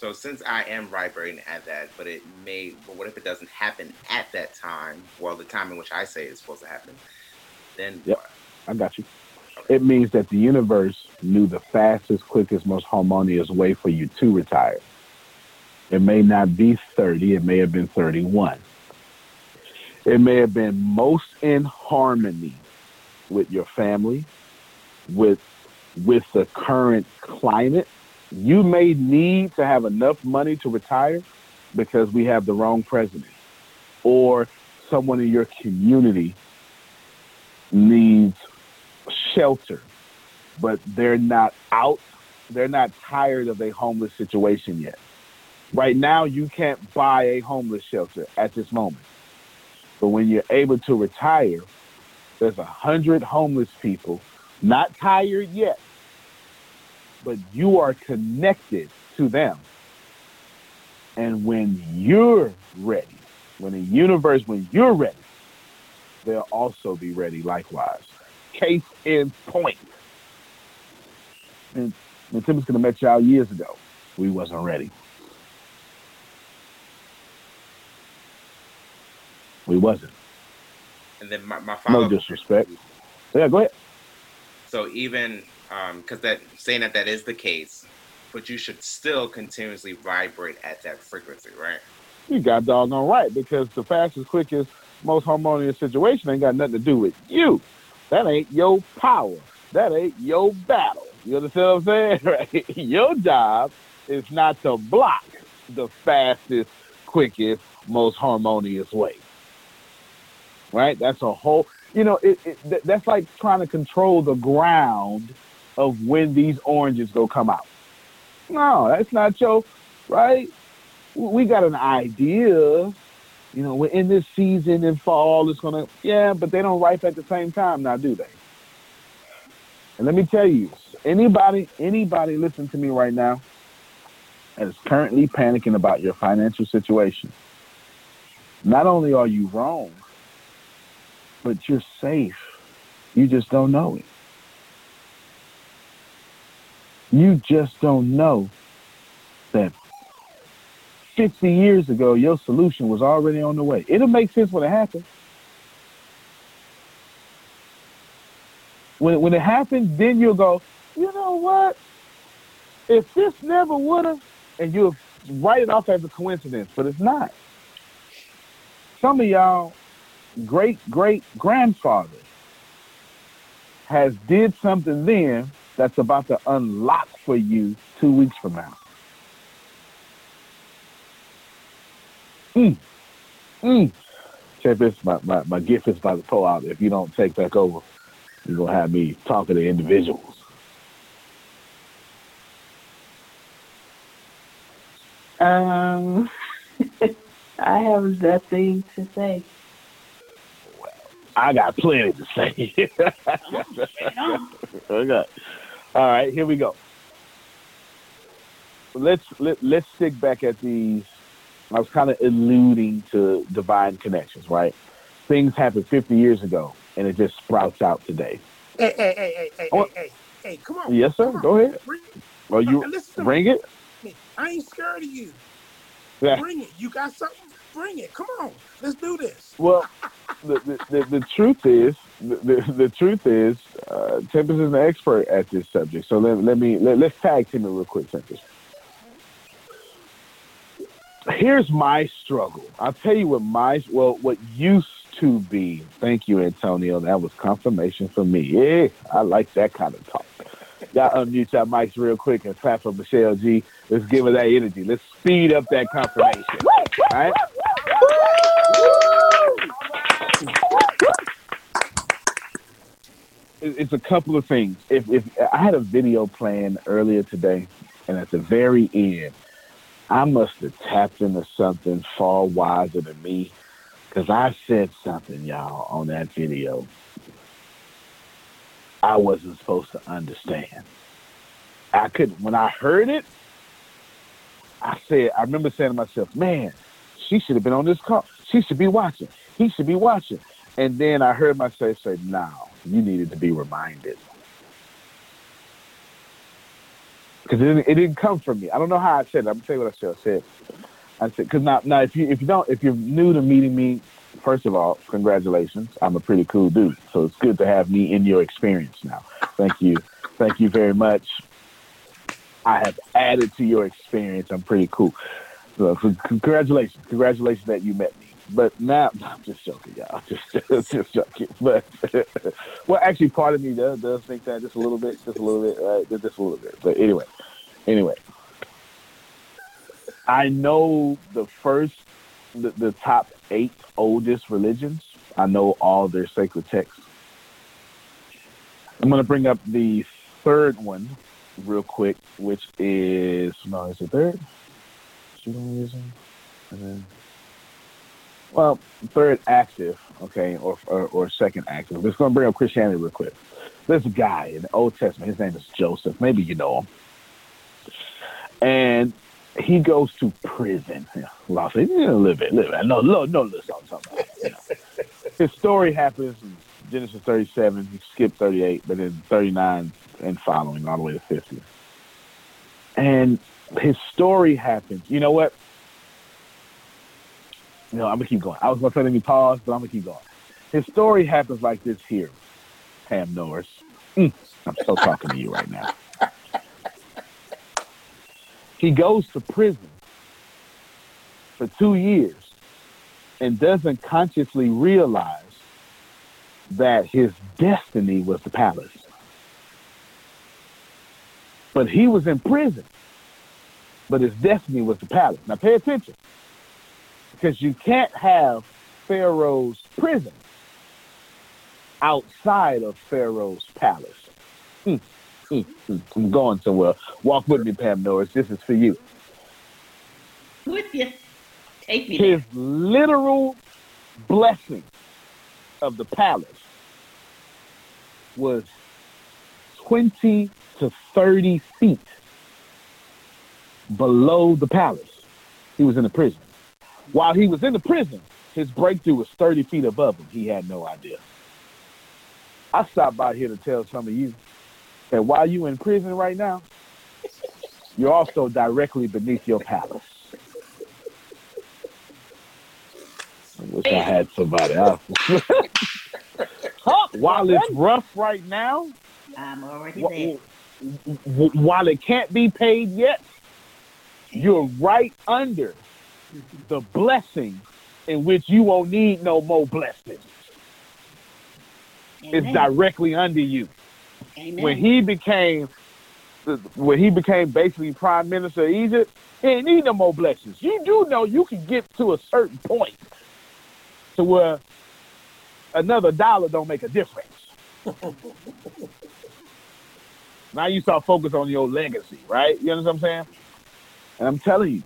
So since I am vibrating at that, but it may. But what if it doesn't happen at that time? Well, the time in which I say it's supposed to happen. Then yep, what? I got you. Okay. It means that the universe knew the fastest, quickest, most harmonious way for you to retire. It may not be 30, it may have been 31. It may have been most in harmony with your family, with with the current climate, You may need to have enough money to retire because we have the wrong president, or someone in your community needs shelter, but they're not out, they're not tired of a homeless situation yet. Right now, you can't buy a homeless shelter at this moment. But when you're able to retire, there's a hundred homeless people, not tired yet, but you are connected to them. And when you're ready, when the universe, when you're ready, they'll also be ready likewise. Case in point. And, Tim was gonna met y'all years ago. We wasn't ready. We wasn't. And then my, my No follow disrespect. Yeah, go ahead. So even Um, because that saying that that is the case, but you should still continuously vibrate at that frequency, right? You got doggone right because the fastest, quickest, most harmonious situation ain't got nothing to do with you. That ain't your power. That ain't your battle. You understand what I'm saying? Right? Your job is not to block the fastest, quickest, most harmonious way. Right? That's a whole. You know, it, it that's like trying to control the ground of when these oranges go come out. No, that's not your right. We got an idea. You know, we're in this season in fall. It's gonna, yeah, but they don't ripe at the same time now, do they? And let me tell you, anybody, anybody listen to me right now that is currently panicking about your financial situation. Not only are you wrong, but you're safe. You just don't know it. You just don't know that 50 years ago, your solution was already on the way. It'll make sense when it happens. When, when it happens, then you'll go, you know what? If this never would have, and you'll write it off as a coincidence, but it's not. Some of y'all great great grandfather has did something then that's about to unlock for you two weeks from now. Mm. Mm. Check this, my, my, my gift is about to pull out. If you don't take back over, you're gonna have me talking to individuals. Um, I have nothing to say. I got plenty to say. okay. All right, here we go. Let's let, let's stick back at these. I was kind of alluding to divine connections, right? Things happened 50 years ago, and it just sprouts out today. Hey, hey, hey, hey, hey, Oh. hey, hey, hey, come on. Yes, sir. on. Go ahead. Bring it. Well, you bring me. it. I ain't scared of you. Yeah. Bring it. You got something? Bring it. Come on. Let's do this. Well, the, the, the, the truth is, the, the, truth is, uh, Tempest is an expert at this subject. So let, let me let, let's tag team it real quick, Tempest. Here's my struggle. I'll tell you what my well, what used to be. Thank you, Antonio. That was confirmation for me. Yeah, I like that kind of talk. Y'all unmute your mics real quick and clap for Michelle G. Let's give her that energy. Let's speed up that confirmation. Right. It's a couple of things. If if I had a video playing earlier today, and at the very end, I must have tapped into something far wiser than me, because I said something, y'all, on that video. I wasn't supposed to understand. I couldn't. when I heard it, I said, I remember saying to myself, man, she should have been on this call. She should be watching. He should be watching. And then I heard myself say, "Now you needed to be reminded. Because it, didn't- it didn't come from me. I don't know how I said it. I'm to tell you what I said. I said, I said, because now, now if you if you don't if you're new to meeting me, first of all, congratulations. I'm a pretty cool dude, so it's good to have me in your experience now. Thank you, thank you very much. I have added to your experience. I'm pretty cool. So, c- congratulations, congratulations that you met me. But now, I'm just joking, y'all. Just, just joking. But well, actually, part of me does does think that just a little bit, just a little bit, right? Just a little bit. But anyway, Anyway, I know the first, the, the top eight oldest religions. I know all their sacred texts. I'm going to bring up the third one real quick, which is no, is it third? Judaism, and then well, third active, okay, or or, or second active. Let's go and bring up Christianity real quick. A guy in the Old Testament. His name is Joseph. Maybe you know him. And he goes to prison. Yeah, I'll say, yeah, a little bit, a little bit. No, no, no, listen, I'm talking about. You know. His story happens in Genesis 37. He skipped 38, but then 39 and following all the way to 50. And his story happens. You know what? You know, I'm gonna keep going. I was gonna say let me pause, but I'm gonna keep going. His story happens like this here, Pam Norris. Mm, I'm still talking to you right now. He goes to prison for two years and doesn't consciously realize that his destiny was the palace. But he was in prison, but his destiny was the palace. Now pay attention, because you can't have Pharaoh's prison outside of Pharaoh's palace. Hmm, hmm, hmm. I'm going somewhere. Walk with me, Pam Norris. This is for you. With you. Take me His there. literal blessing of the palace was 20 to 30 feet below the palace. He was in the prison. While he was in the prison, his breakthrough was 30 feet above him. He had no idea. I stopped by here to tell some of you that while you in prison right now, you're also directly beneath your palace. I wish I had somebody else. while it's rough right now, I'm already there. while it can't be paid yet, you're right under the blessing in which you won't need no more blessings. It's directly under you. Amen. When he became when he became basically prime minister of Egypt, he didn't need no more blessings. You do know you can get to a certain point to where another dollar don't make a difference. now you start focus on your legacy, right? You understand what I'm saying? And I'm telling you,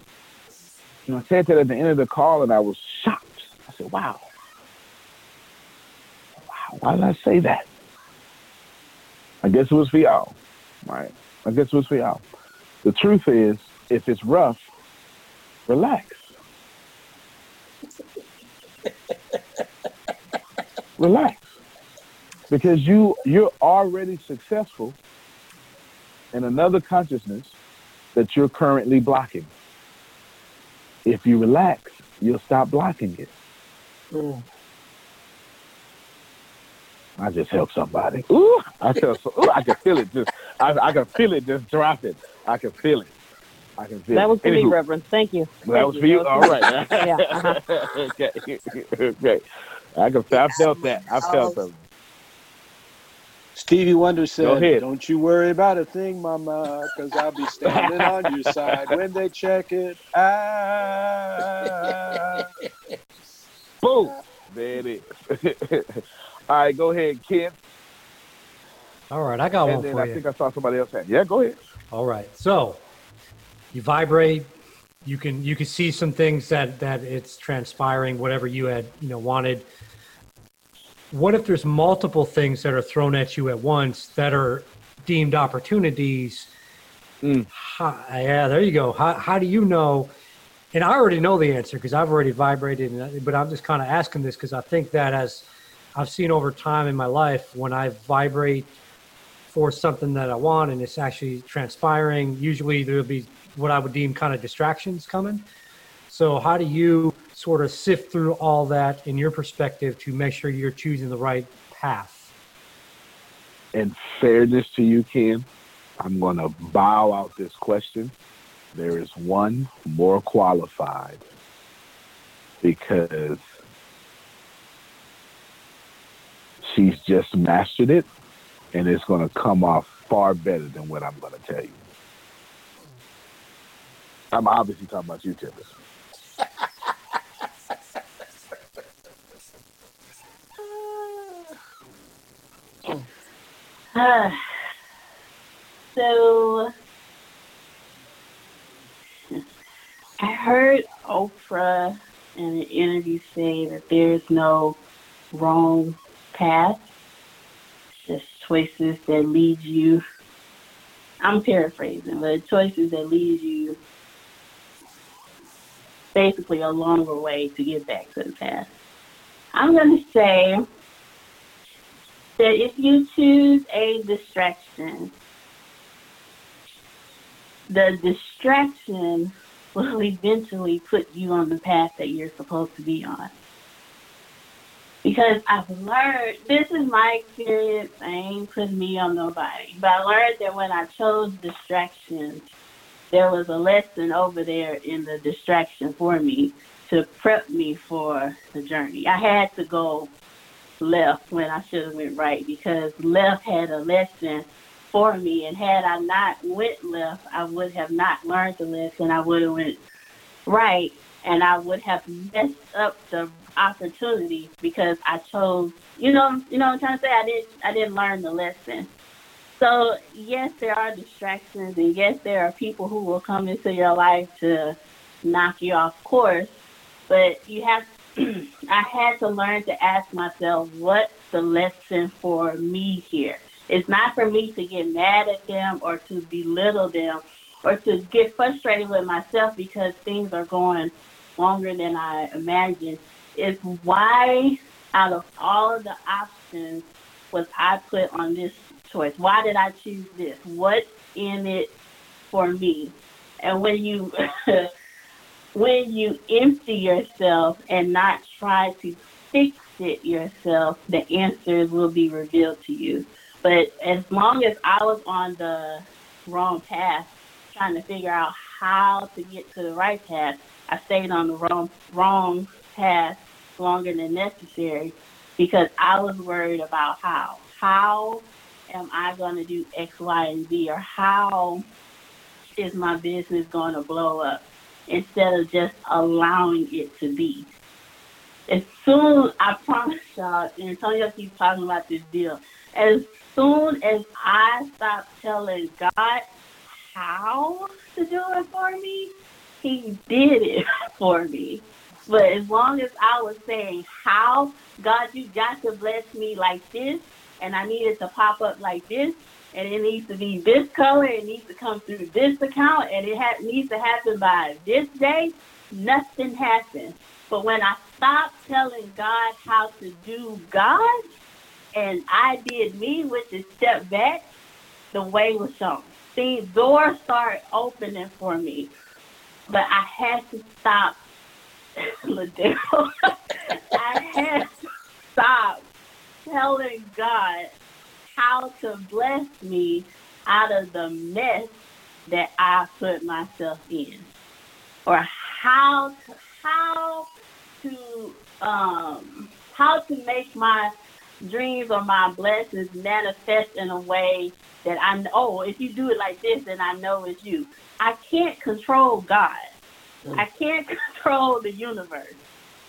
you know, I said that at the end of the call and I was shocked. I said, wow. Wow, why did I say that? I guess it was for y'all, right? I guess it was for y'all. The truth is, if it's rough, relax. relax. Because you you're already successful in another consciousness that you're currently blocking. If you relax, you'll stop blocking it. Mm. I just helped somebody. Ooh, I feel so, ooh, I can feel it just I, I can feel it just dropping. I can feel it. I can feel That it. was for me, Reverend. Thank you. That Thank was for you. That All was right. Yeah, uh-huh. okay. okay. I can. I felt that. I felt that. Stevie Wonder said, "Don't you worry about a thing, Mama, because I'll be standing on your side when they check it out." Boom. There it is. All right, go ahead, Ken. All right, I got and one then for I you. think I saw somebody else. Hand. Yeah, go ahead. All right. So you vibrate. You can you can see some things that that it's transpiring. Whatever you had you know wanted. What if there's multiple things that are thrown at you at once that are deemed opportunities? Hmm. How, yeah, there you go. How how do you know? And I already know the answer because I've already vibrated. But I'm just kind of asking this because I think that as I've seen over time in my life, when I vibrate for something that I want and it's actually transpiring, usually there'll be what I would deem kind of distractions coming. So, how do you sort of sift through all that in your perspective to make sure you're choosing the right path? In fairness to you, Ken, I'm going to bow out this question. There is one more qualified because she's just mastered it and it's going to come off far better than what I'm going to tell you. I'm obviously talking about you, So I heard Oprah in an interview say that there's no wrong path, just choices that lead you. I'm paraphrasing, but choices that lead you basically a longer way to get back to the path. I'm going to say that if you choose a distraction, the distraction will eventually put you on the path that you're supposed to be on. Because I've learned, this is my experience, I ain't putting me on nobody, but I learned that when I chose distractions, there was a lesson over there in the distraction for me to prep me for the journey. I had to go left when I should have went right because left had a lesson for me and had I not went left I would have not learned the lesson. I would have went right and I would have messed up the opportunity because I chose you know you know what I'm trying to say? I didn't I didn't learn the lesson. So yes there are distractions and yes there are people who will come into your life to knock you off course but you have I had to learn to ask myself, what's the lesson for me here? It's not for me to get mad at them or to belittle them or to get frustrated with myself because things are going longer than I imagined. It's why, out of all of the options, was I put on this choice? Why did I choose this? What's in it for me? And when you when you empty yourself and not try to fix it yourself, the answers will be revealed to you. But as long as I was on the wrong path, trying to figure out how to get to the right path, I stayed on the wrong wrong path longer than necessary because I was worried about how. How am I going to do X, Y, and Z, or how is my business going to blow up? Instead of just allowing it to be. As soon, I promise y'all, and Antonio keeps talking about this deal, as soon as I stop telling God how to do it for me, he did it for me. But as long as I was saying how, God, you got to bless me like this, and I needed to pop up like this, and it needs to be this color, it needs to come through this account, and it ha- needs to happen by this day, nothing happens. But when I stopped telling God how to do God, and I did me, which is step back, the way was shown. Things doors started opening for me, but I had to stop. I had to stop telling God how to bless me out of the mess that I put myself in, or how to, how to um, how to make my dreams or my blessings manifest in a way that I know. Oh, if you do it like this, then I know it's you. I can't control God. I can't control the universe.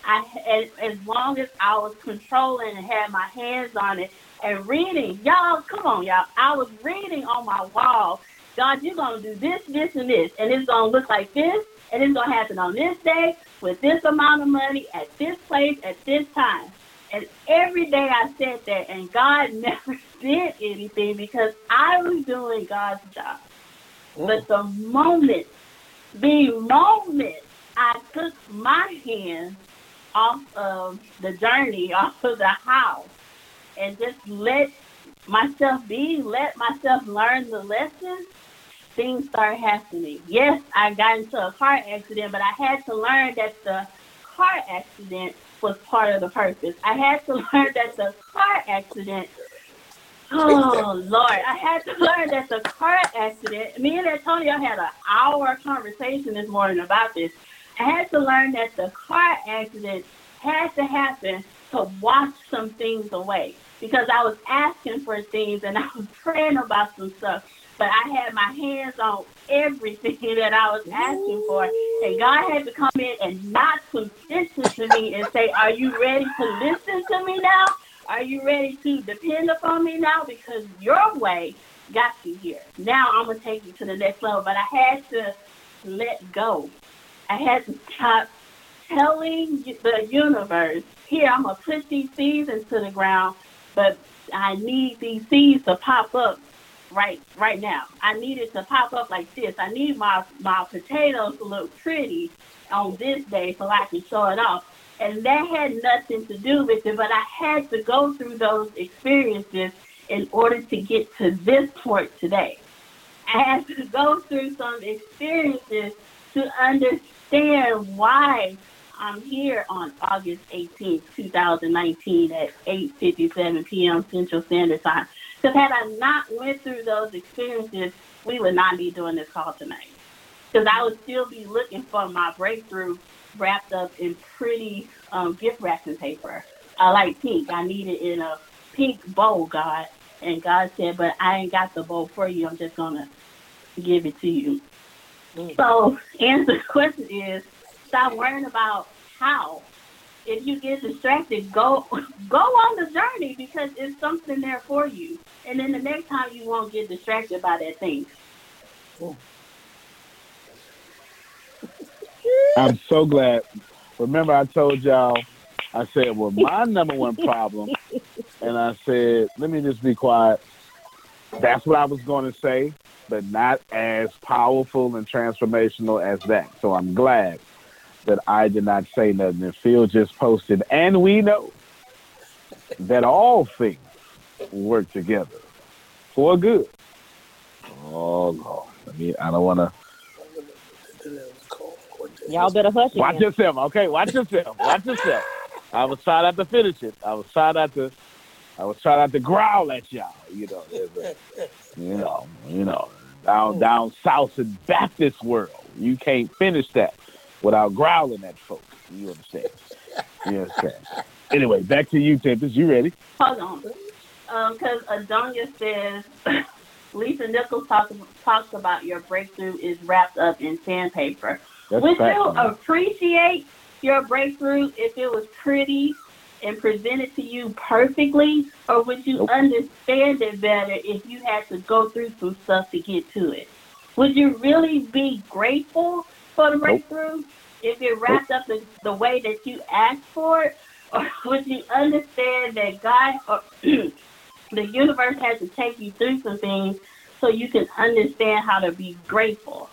I as, as long as I was controlling and had my hands on it, and reading. Y'all, come on, y'all. I was reading on my wall. God, you're gonna do this, this, and this, and it's gonna look like this, and it's gonna happen on this day with this amount of money at this place at this time. And every day I said that, and God never did anything because I was doing God's job. Mm. But the moment, the moment I took my hands off of the journey, off of the house, and just let myself be, let myself learn the lesson, things start happening. Yes, I got into a car accident, but I had to learn that the car accident was part of the purpose. I had to learn that the car accident Oh Lord, I had to learn that the car accident. Me and Antonio had an hour conversation this morning about this. I had to learn that the car accident had to happen to wash some things away because I was asking for things and I was praying about some stuff. But I had my hands on everything that I was asking for. And God had to come in and not some sense into me and say, Are you ready to listen to me now? Are you ready to depend upon me now? Because your way got you here. Now I'm gonna take you to the next level. But I had to let go. I had to stop telling the universe, here I'm gonna put these seeds into the ground, but I need these seeds to pop up right right now. I need it to pop up like this. I need my my potatoes to look pretty on this day so I can show it off. And that had nothing to do with it, but I had to go through those experiences in order to get to this point today. I had to go through some experiences to understand why I'm here on August 18th, 2019 at 8.57 p.m. Central Standard Time. Because had I not went through those experiences, we would not be doing this call tonight. Because I would still be looking for my breakthrough wrapped up in pretty um, gift wrapping paper. I like pink. I need it in a pink bowl, God. And God said, but I ain't got the bowl for you. I'm just going to give it to you. Mm. So, answer the question is, stop worrying about how. If you get distracted, go go on the journey because it's something there for you. And then the next time you won't get distracted by that thing. I'm so glad. Remember, I told y'all, I said, well, my number one problem, and I said, let me just be quiet. That's what I was going to say, but not as powerful and transformational as that. So I'm glad that I did not say nothing. And Phil just posted, and we know that all things work together for good. Oh Lord, I mean, I don't want to. Y'all better hush. Watch again. yourself, okay? Watch yourself. Watch yourself. I was trying not to finish it. I was trying not to. I was trying not to growl at y'all. You know, you know, you know, down down south in Baptist world, you can't finish that without growling at folks. You understand? You understand? Anyway, back to you, Tempest. You ready? Hold on. Because um, Adonia says, Lisa Nichols talks, talks about your breakthrough is wrapped up in sandpaper. That's Would fact, you man. appreciate your breakthrough if it was pretty and presented to you perfectly? Or would you Nope. understand it better if you had to go through some stuff to get to it? Would you really be grateful for the breakthrough if it wrapped up the, the way that you asked for it? Or would you understand that God or the universe has to take you through some things so you can understand how to be grateful?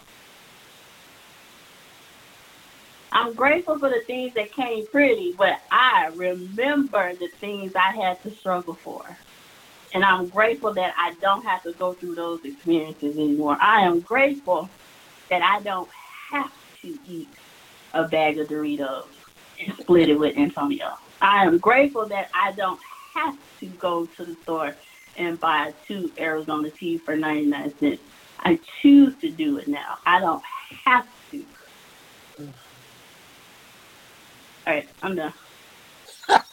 I'm grateful for the things that came pretty, but I remember the things I had to struggle for. And I'm grateful that I don't have to go through those experiences anymore. I am grateful that I don't have to eat a bag of Doritos and split it with Antonio. I am grateful that I don't have to go to the store and buy two Arizona tea for 99 cents. I choose to do it now. I don't have to. All right, I'm done.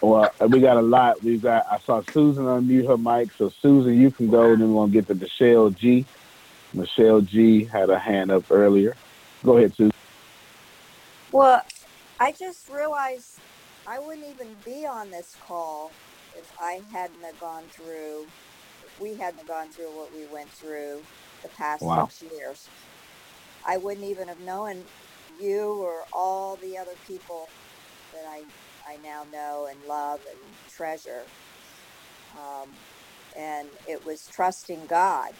Well, we got a lot. We got. I saw Susan unmute her mic, so Susan, you can go, and then we're gonna get to Michelle G. Michelle G. had a hand up earlier. Go ahead, Susan. Well, I just realized I wouldn't even be on this call if I hadn't have gone through, if we hadn't gone through what we went through the past Wow. six years. I wouldn't even have known you or all the other people that I, I now know and love and treasure. Um, and it was trusting God.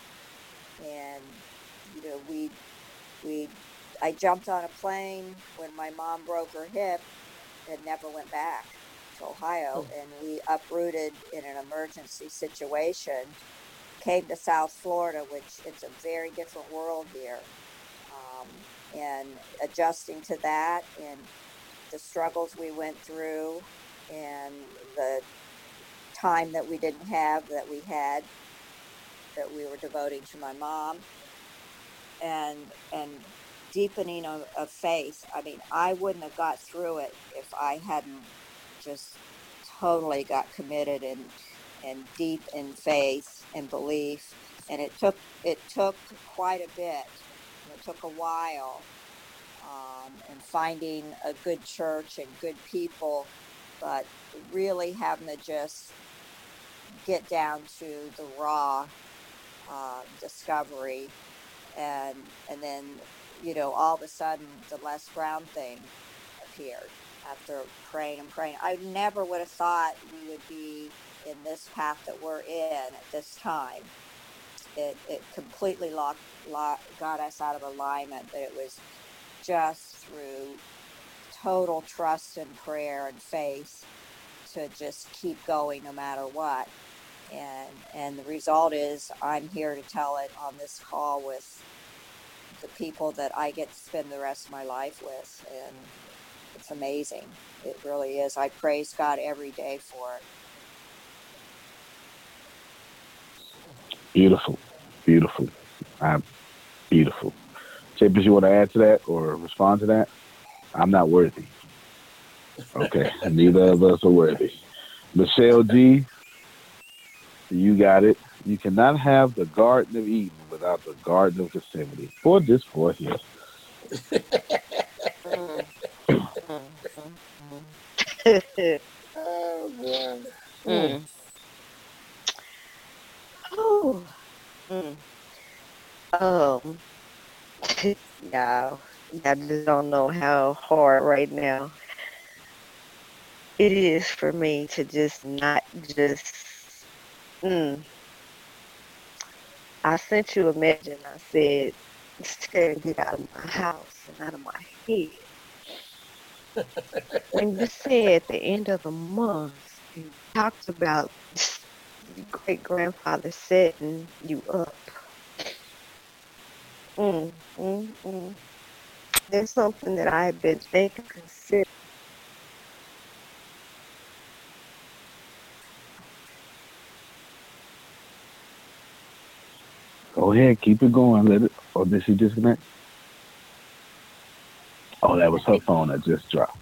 And, you know, we, we I jumped on a plane when my mom broke her hip and never went back to Ohio. And we uprooted in an emergency situation, came to South Florida, which it's a very different world here. Um, and adjusting to that and the struggles we went through and the time that we didn't have that we had that we were devoting to my mom and and deepening of, of faith. I mean, I wouldn't have got through it if I hadn't just totally got committed and and deep in faith and belief and it took it took quite a bit. It took a while, um, and finding a good church and good people, but really having to just get down to the raw uh, discovery, and and then you know all of a sudden the Les Brown thing appeared after praying and praying. I never would have thought we would be in this path that we're in at this time. It, it completely locked, locked, got us out of alignment, but it was just through total trust and prayer and faith to just keep going no matter what. And, and the result is I'm here to tell it on this call with the people that I get to spend the rest of my life with. And it's amazing. It really is. I praise God every day for it. Beautiful, beautiful, uh, beautiful. Chapers, you want to add to that or respond to that? I'm not worthy. Okay, neither of us are worthy. Michelle G, you got it. You cannot have the Garden of Eden without the Garden of Gethsemane. For this for yes. oh, boy. Mm. Oh. Mm. Um. yeah. I just don't know how hard right now it is for me to just not just. Mm. I sent you a message. I said, "Stay get out of my house and out of my head." when you said at the end of the month, you talked about great grandfather setting you up. Mm, mm, mm. There's something that I've been thinking, considering. Go ahead, keep it going. Let it. Or did she disconnect? Oh, that was her phone that just dropped.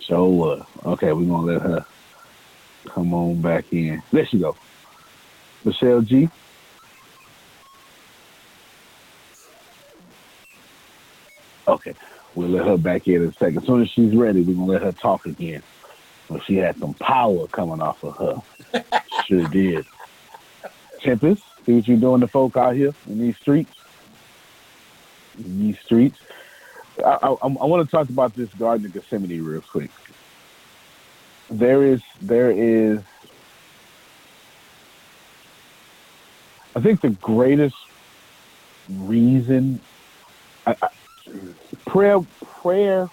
So was. Okay, we're gonna let her come on back in. There she go. Michelle G. Okay, we'll let her back in in a second. As soon as she's ready, we're gonna let her talk again. Well, she had some power coming off of her. sure did. Tempest, see what you're doing to folk out here in these streets. In these streets. I, I, I want to talk about this Garden of Gethsemane real quick. There is, there is, I think the greatest reason, I, I, prayer, prayer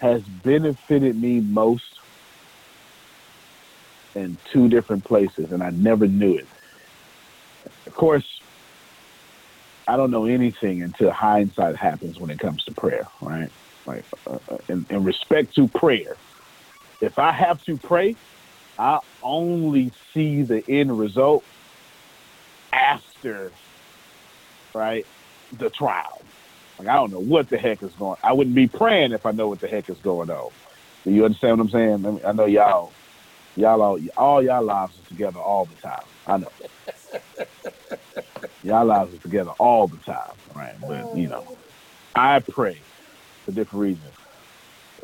has benefited me most in two different places, and I never knew it. Course, I don't know anything until hindsight happens when it comes to prayer, right? Like, uh, uh, in, in respect to prayer, if I have to pray, I only see the end result after, right, the trial. Like I don't know what the heck is going. I wouldn't be praying if I know what the heck is going on. Do you understand what I'm saying? I, mean, I know y'all, y'all all, all y'all lives are together all the time. I know. y'all lives are together all the time, right? But you know, I pray for different reasons.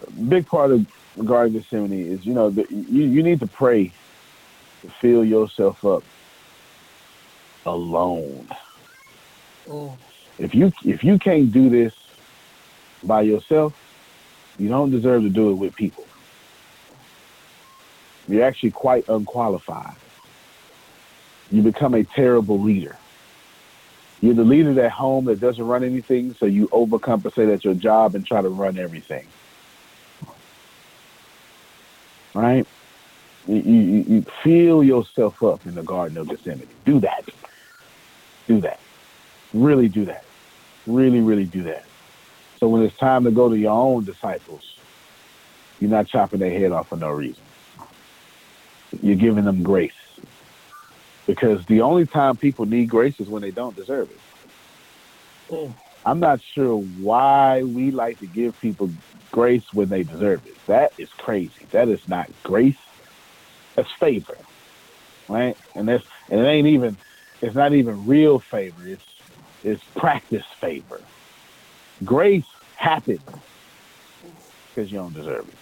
A big part of regarding Gethsemane is, you know, the, you you need to pray to fill yourself up alone. Mm. If you if you can't do this by yourself, you don't deserve to do it with people. You're actually quite unqualified. You become a terrible leader. You're the leader at home that doesn't run anything, so you overcompensate at your job and try to run everything. Right? You, you, you fill yourself up in the Garden of Gethsemane. Do that. Do that. Really do that. Really, really do that. So when it's time to go to your own disciples, you're not chopping their head off for no reason. You're giving them grace. Because the only time people need grace is when they don't deserve it. Mm. I'm not sure why we like to give people grace when they deserve it. That is crazy. That is not grace. That's favor. Right? And that's And it ain't even, it's not even real favor. It's, it's practice favor. Grace happens because you don't deserve it.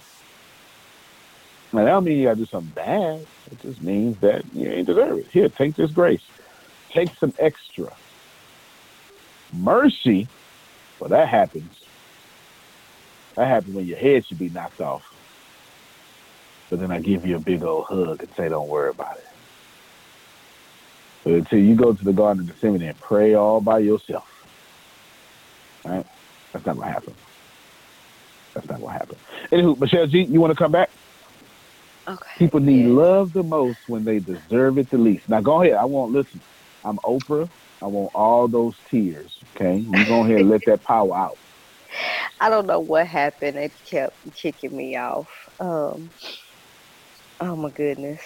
Now, that don't mean you got to do something bad. It just means that you ain't deserve it. Here, take this grace. Take some extra. Mercy, well, that happens. That happens when your head should be knocked off. But then I give you a big old hug and say, don't worry about it. But until you go to the Garden of Gethsemane and pray all by yourself, right? That's not what happened. That's not what happened. Anywho, Michelle G, you want to come back? Okay. People need love the most when they deserve it the least. Now go ahead. I won't listen. I'm Oprah. I want all those tears. Okay, you go ahead and let that power out. I don't know what happened. It kept kicking me off. Um, oh my goodness.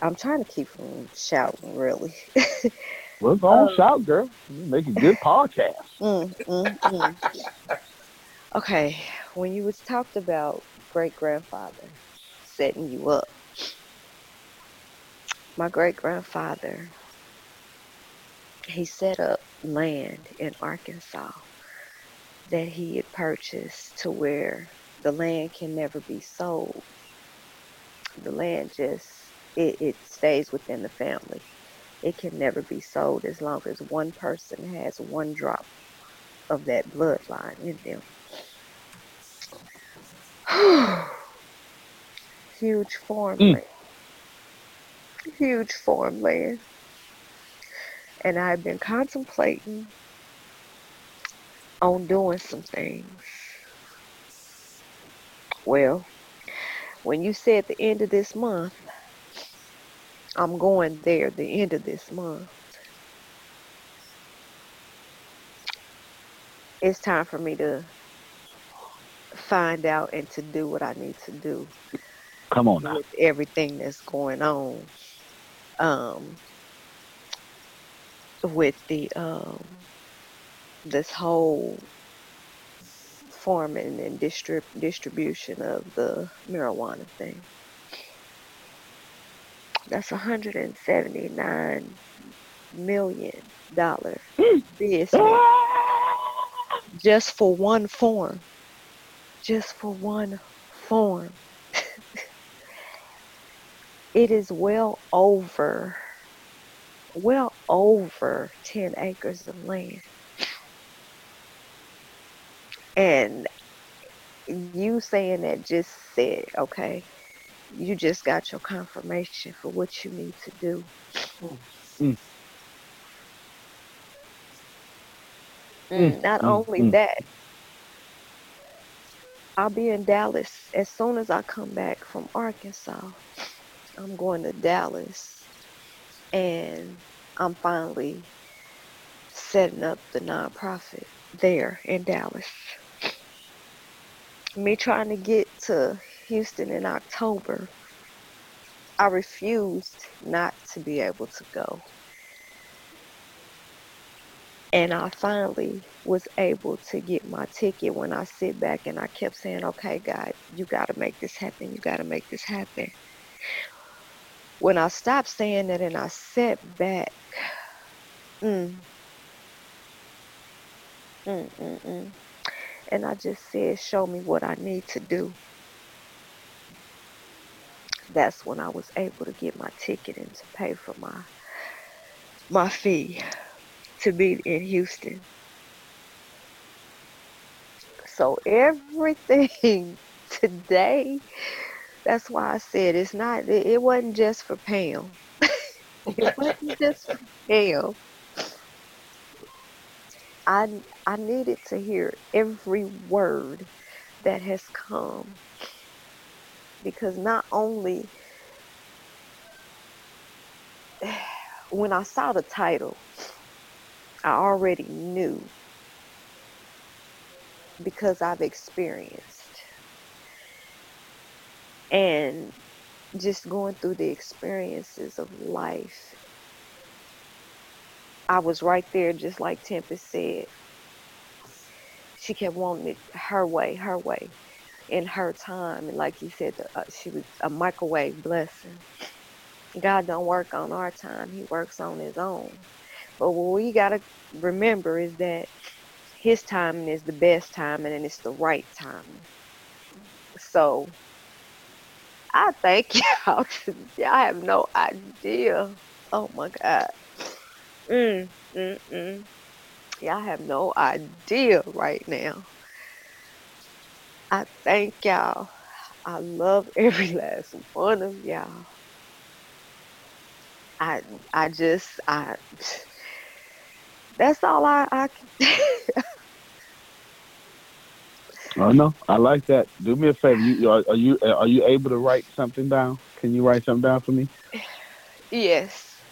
I'm trying to keep from shouting, really. Well, go on, shout, girl. You make a good podcast. Mm, mm, mm. Okay, when you was talked about great grandfather setting you up, my great grandfather, he set up land in Arkansas that he had purchased to where the land can never be sold. The land just it, it stays within the family. It can never be sold as long as one person has one drop of that bloodline in them. Huge farmland. Mm. Huge farmland. And I've been contemplating on doing some things. Well, when you said the end of this month, I'm going there the end of this month. It's time for me to find out and to do what I need to do Come on now. with everything that's going on. Um, with the um, this whole forming and distrib- distribution of the marijuana thing. That's hundred and seventy nine million dollar business just for one form. Just for one form. It is well over well over 10 acres of land. And you saying that just said, okay, you just got your confirmation for what you need to do. Mm. Mm, Not mm, only mm. that, I'll be in Dallas as soon as I come back from Arkansas. I'm going to Dallas and I'm finally setting up the nonprofit there in Dallas. Me trying to get to Houston in October, I refused not to be able to go. And I finally was able to get my ticket when I sit back and I kept saying, okay, God, you got to make this happen. You got to make this happen. When I stopped saying that and I sat back, mm, mm, mm, mm, and I just said, show me what I need to do. That's when I was able to get my ticket and to pay for my my fee to be in Houston. So everything today, that's why I said it's not. It, it wasn't just for Pam. it wasn't just for Pam. I I needed to hear every word that has come because not only when I saw the title, I already knew because I've experienced. And just going through the experiences of life, I was right there, just like Tempest said. She kept wanting it her way, her way, in her time. And like you said, the, uh, she was a microwave blessing. God don't work on our time. He works on his own. But what we got to remember is that his timing is the best timing and it's the right timing. So I thank y'all. y'all have no idea. Oh my God. Mm, mm, mm. Y'all have no idea right now. I thank y'all. I love every last one of y'all. I I just I that's all I I Oh no, I like that. Do me a favor. You are, are you are you able to write something down? Can you write something down for me? Yes.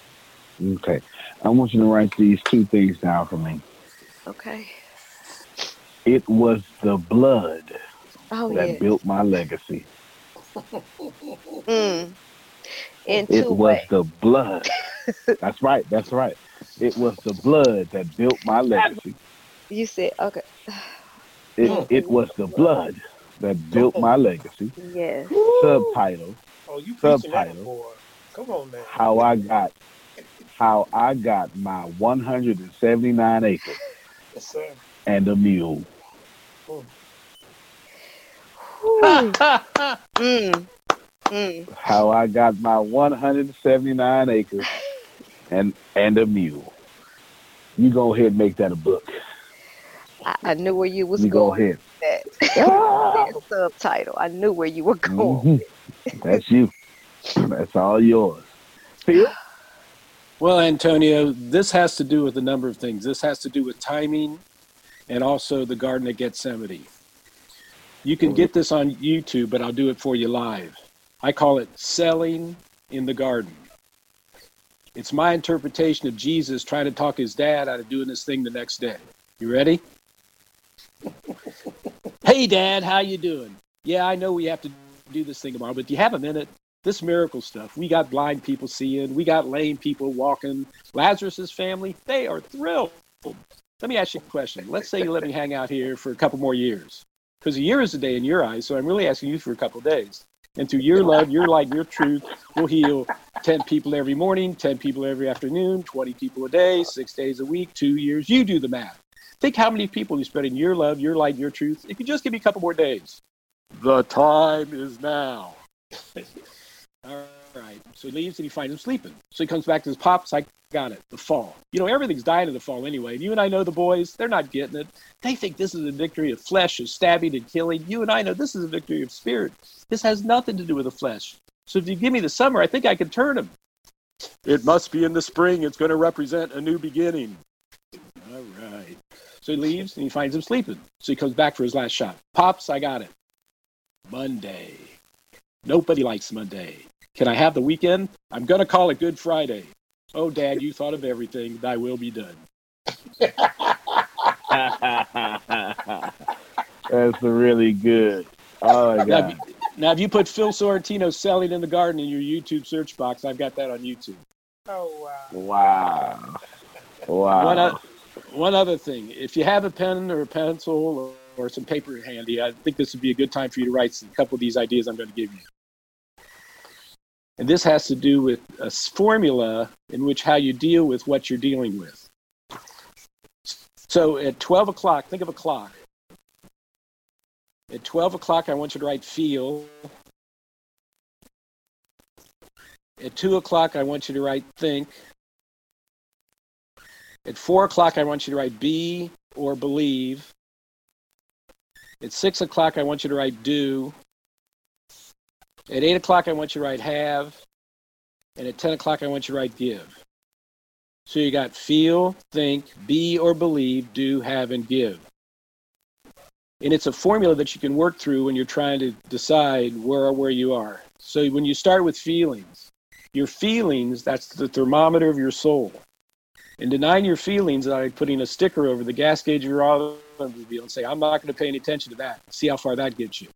Okay. I want you to write these two things down for me. Okay. It was the blood Oh that yes. built my legacy. Mm. In It was ways. the blood. That's right. That's right. It was the blood that built my legacy. You said okay. It, it was the blood that built my legacy. Yes. Subtitle. Oh, you Subtitle. Come on now. How I got how I got my 179 acres Yes, sir. and a mule. mm. Mm. How I got my 179 acres and and a mule. You go ahead and make that a book. I, I knew where you was You go going ahead. that. that subtitle. I knew where you were going. Mhm. That's you. That's all yours. Phil? Well, Antonio, this has to do with a number of things. This has to do with timing and also the Garden of Gethsemane. You can get this on YouTube, but I'll do it for you live. I call it Selling in the Garden. It's my interpretation of Jesus trying to talk his dad out of doing this thing the next day. You ready? Hey, Dad, how you doing? Yeah, I know we have to do this thing tomorrow, but do you have a minute? This miracle stuff. We got blind people seeing. We got lame people walking. Lazarus's family, they are thrilled. Let me ask you a question. Let's say you let me hang out here for a couple more years, because a year is a day in your eyes. So I'm really asking you for a couple days. And through your love, your light, your truth, we'll heal 10 people every morning, 10 people every afternoon, 20 people a day, six days a week, two years. You do the math. Think how many people you spread in your love, your light, your truth. If you just give me a couple more days. The time is now. All right. So he leaves and he finds him sleeping. So he comes back to his pops. I got it. The fall. You know, everything's dying in the fall anyway. You and I know the boys, they're not getting it. They think this is a victory of flesh, of stabbing and killing. You and I know this is a victory of spirit. This has nothing to do with the flesh. So if you give me the summer, I think I can turn him. It must be in the spring. It's going to represent a new beginning. All right. So he leaves and he finds him sleeping. So he comes back for his last shot. Pops, I got it. Monday. Nobody likes Monday. Can I have the weekend? I'm going to call it Good Friday. Oh, Dad, you thought of everything. Thy will be done. That's really good. Oh my Now, if god. you- now, if you put Phil Sorrentino selling in the garden in your YouTube search box, I've got that on YouTube. Oh wow. Wow. Wow. One, o- one other thing, if you have a pen or a pencil or, or some paper handy, I think this would be a good time for you to write a couple of these ideas I'm going to give you. And this has to do with a formula in which how you deal with what you're dealing with. So at 12 o'clock, think of a clock. At 12 o'clock, I want you to write feel. At 2 o'clock, I want you to write think. At 4 o'clock, I want you to write be or believe. At 6 o'clock, I want you to write do. At 8 o'clock, I want you to write have. And at 10 o'clock, I want you to write give. So you got feel, think, be or believe, do, have, and give. And it's a formula that you can work through when you're trying to decide where or where you are. So when you start with feelings, your feelings, that's the thermometer of your soul. And denying your feelings by putting a sticker over the gas gauge of your automobile and say, I'm not going to pay any attention to that. See how far that gets you.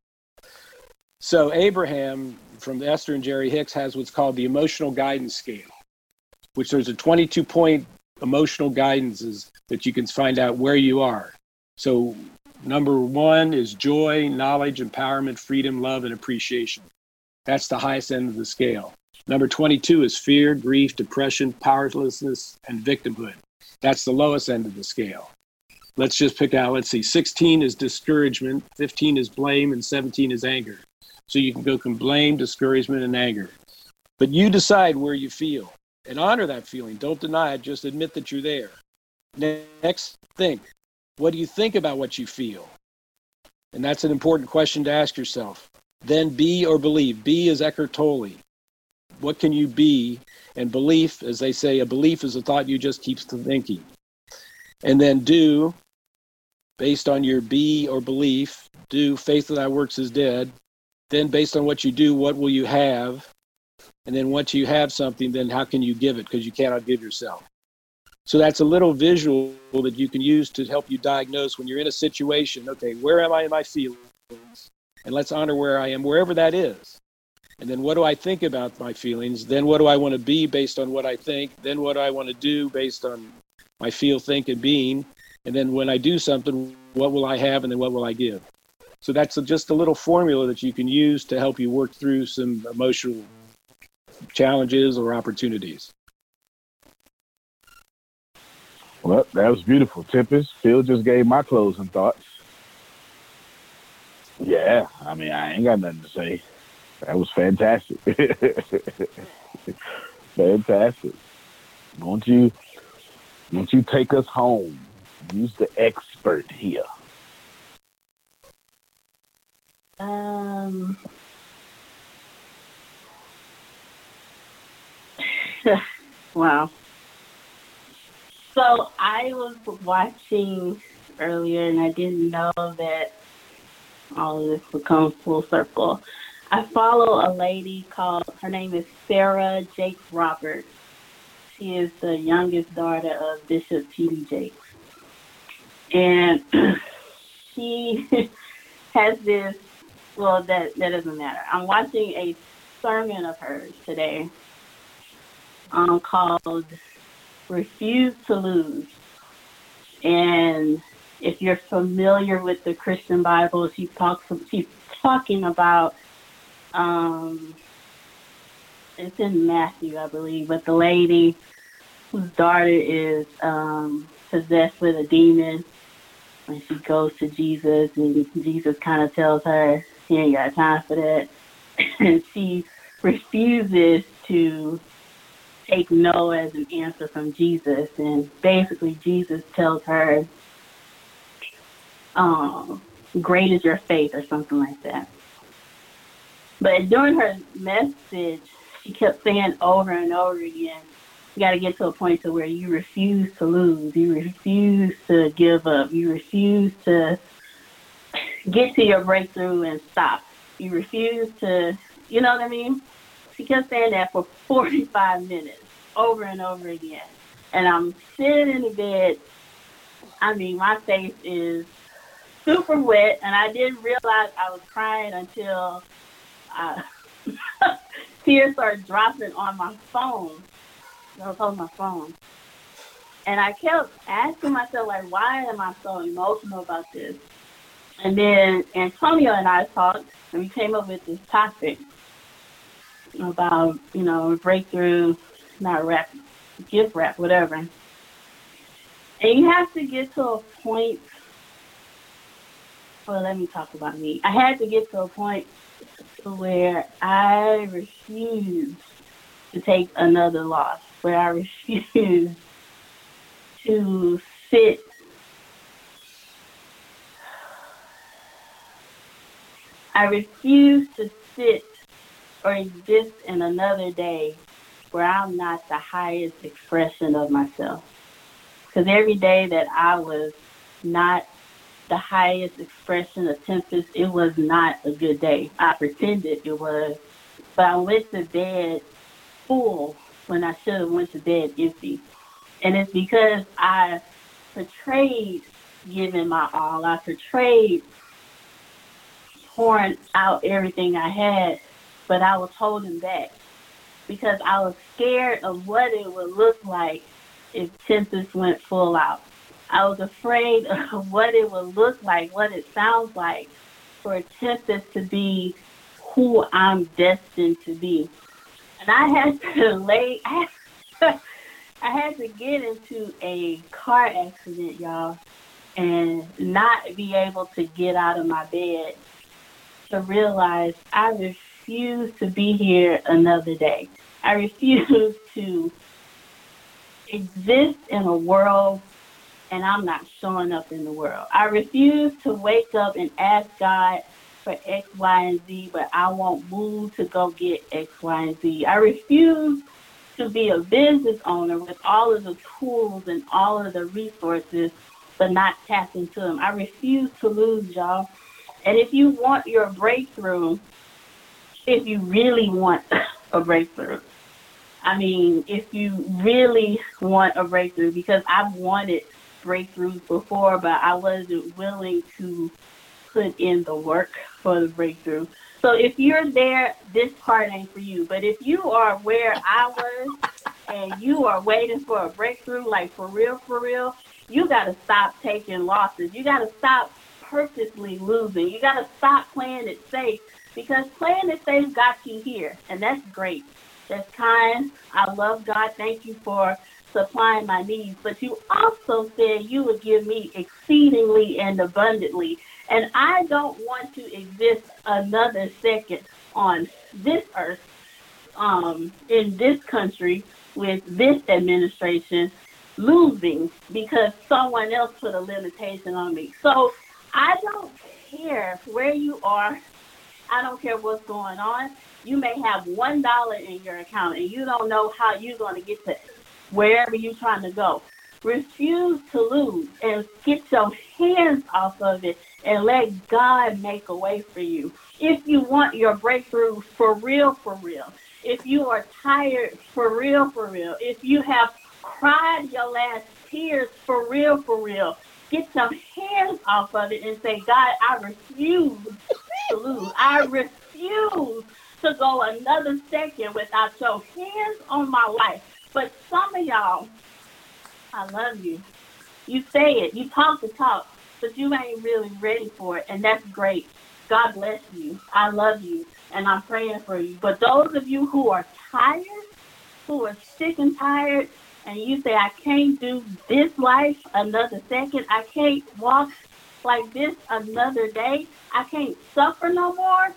So Abraham from Esther and Jerry Hicks has what's called the emotional guidance scale, which there's a 22 point emotional guidances that you can find out where you are. So number one is joy, knowledge, empowerment, freedom, love, and appreciation. That's the highest end of the scale. Number 22 is fear, grief, depression, powerlessness, and victimhood. That's the lowest end of the scale. Let's just pick out, let's see, 16 is discouragement, 15 is blame, and 17 is anger. So you can go from blame, discouragement, and anger. But you decide where you feel and honor that feeling. Don't deny it, just admit that you're there. Next, think. What do you think about what you feel? And that's an important question to ask yourself. Then be or believe. Be is Eckhart Tolle. What can you be? And belief, as they say, a belief is a thought you just keep thinking. And then do, based on your be or belief, do faith that works is dead. Then, based on what you do, what will you have? And then, once you have something, then how can you give it? Because you cannot give yourself. So that's a little visual that you can use to help you diagnose when you're in a situation. Okay, where am I in my feelings? And let's honor where I am, wherever that is. And then what do I think about my feelings? Then what do I want to be based on what I think? Then what do I want to do based on my feel, think, and being? And then when I do something, what will I have? And then what will I give? So that's a, just a little formula that you can use to help you work through some emotional challenges or opportunities. Well, that was beautiful. Tempest, Phil just gave my closing thoughts. Yeah, I mean, I ain't got nothing to say. That was fantastic. fantastic. Won't you, won't you take us home? Use the expert here. Um. wow. So I was watching earlier, and I didn't know that all of this would come full circle. I follow a lady called her name is Sarah Jakes Roberts. She is the youngest daughter of Bishop T.D. Jakes, and she has this. Well, that that doesn't matter. I'm watching a sermon of hers today, um, called refuse to lose. And if you're familiar with the Christian Bible, she talks. She's talking about. Um, it's in Matthew, I believe, but the lady whose daughter is um, possessed with a demon, and she goes to Jesus, and Jesus kind of tells her, "He ain't got time for that," and she refuses to take no as an answer from Jesus. And basically, Jesus tells her, um, Great is your faith, or something like that. But during her message, she kept saying over and over again, you got to get to a point to where you refuse to lose. You refuse to give up. You refuse to get to your breakthrough and stop. You refuse to, you know what I mean? She kept saying that for 45 minutes over and over again. And I'm sitting in the bed. I mean, my face is super wet, and I didn't realize I was crying until uh, tears started dropping on my phone. I was holding my phone. And I kept asking myself, like, why am I so emotional about this? And then Antonio and I talked, and we came up with this topic about, you know, breakthrough, not rap, gift wrap, whatever. And you have to get to a point. Well, let me talk about me. I had to get to a point where I refused to take another loss, where I refused to sit I refuse to sit or exist in another day where I'm not the highest expression of myself. Because every day that I was not the highest expression of Tempest, it was not a good day. I pretended it was, but I went to bed full when I should have went to bed empty. And it's because I portrayed giving my all. I portrayed pouring out everything I had, but I was holding back because I was scared of what it would look like if Tempest went full out. I was afraid of what it would look like, what it sounds like for Tempest to be who I'm destined to be. and I had to lay. I I had to get into a car accident, y'all, and not be able to get out of my bed to realize I refuse to be here another day. I refuse to exist in a world and I'm not showing up in the world. I refuse to wake up and ask God for X, Y, and Z, but I won't move to go get X, Y, and Z. I refuse to be a business owner with all of the tools and all of the resources, but not tap into them. I refuse to lose, y'all. And if you want your breakthrough, if you really want a breakthrough, I mean, if you really want a breakthrough, because I've wanted breakthroughs before, but I wasn't willing to put in the work for the breakthrough. So if you're there, this part ain't for you. But if you are where I was and you are waiting for a breakthrough, like for real, for real, you got to stop taking losses. You got to stop purposely losing. You got to stop playing it safe because playing it safe got you here. And that's great. That's kind. I love God. Thank you for supplying my needs. But you also said you would give me exceedingly and abundantly. And I don't want to exist another second on this earth, um, in this country, with this administration losing because someone else put a limitation on me. So I don't care where you are. I don't care what's going on. You may have one dollar in your account and you don't know how you're going to get to wherever you're trying to go. Refuse to lose and get your hands off of it and let God make a way for you. If you want your breakthrough for real, for real, if you are tired for real, for real, if you have cried your last tears for real, for real, get your hands off of it and say, God, I refuse to lose. I refuse to go another second without your hands on my life. But some of y'all, I love you. You say it, you talk the talk, but you ain't really ready for it, and that's great. God bless you. I love you, and I'm praying for you. But those of you who are tired, who are sick and tired, and you say, I can't do this life another second, I can't walk like this another day, I can't suffer no more.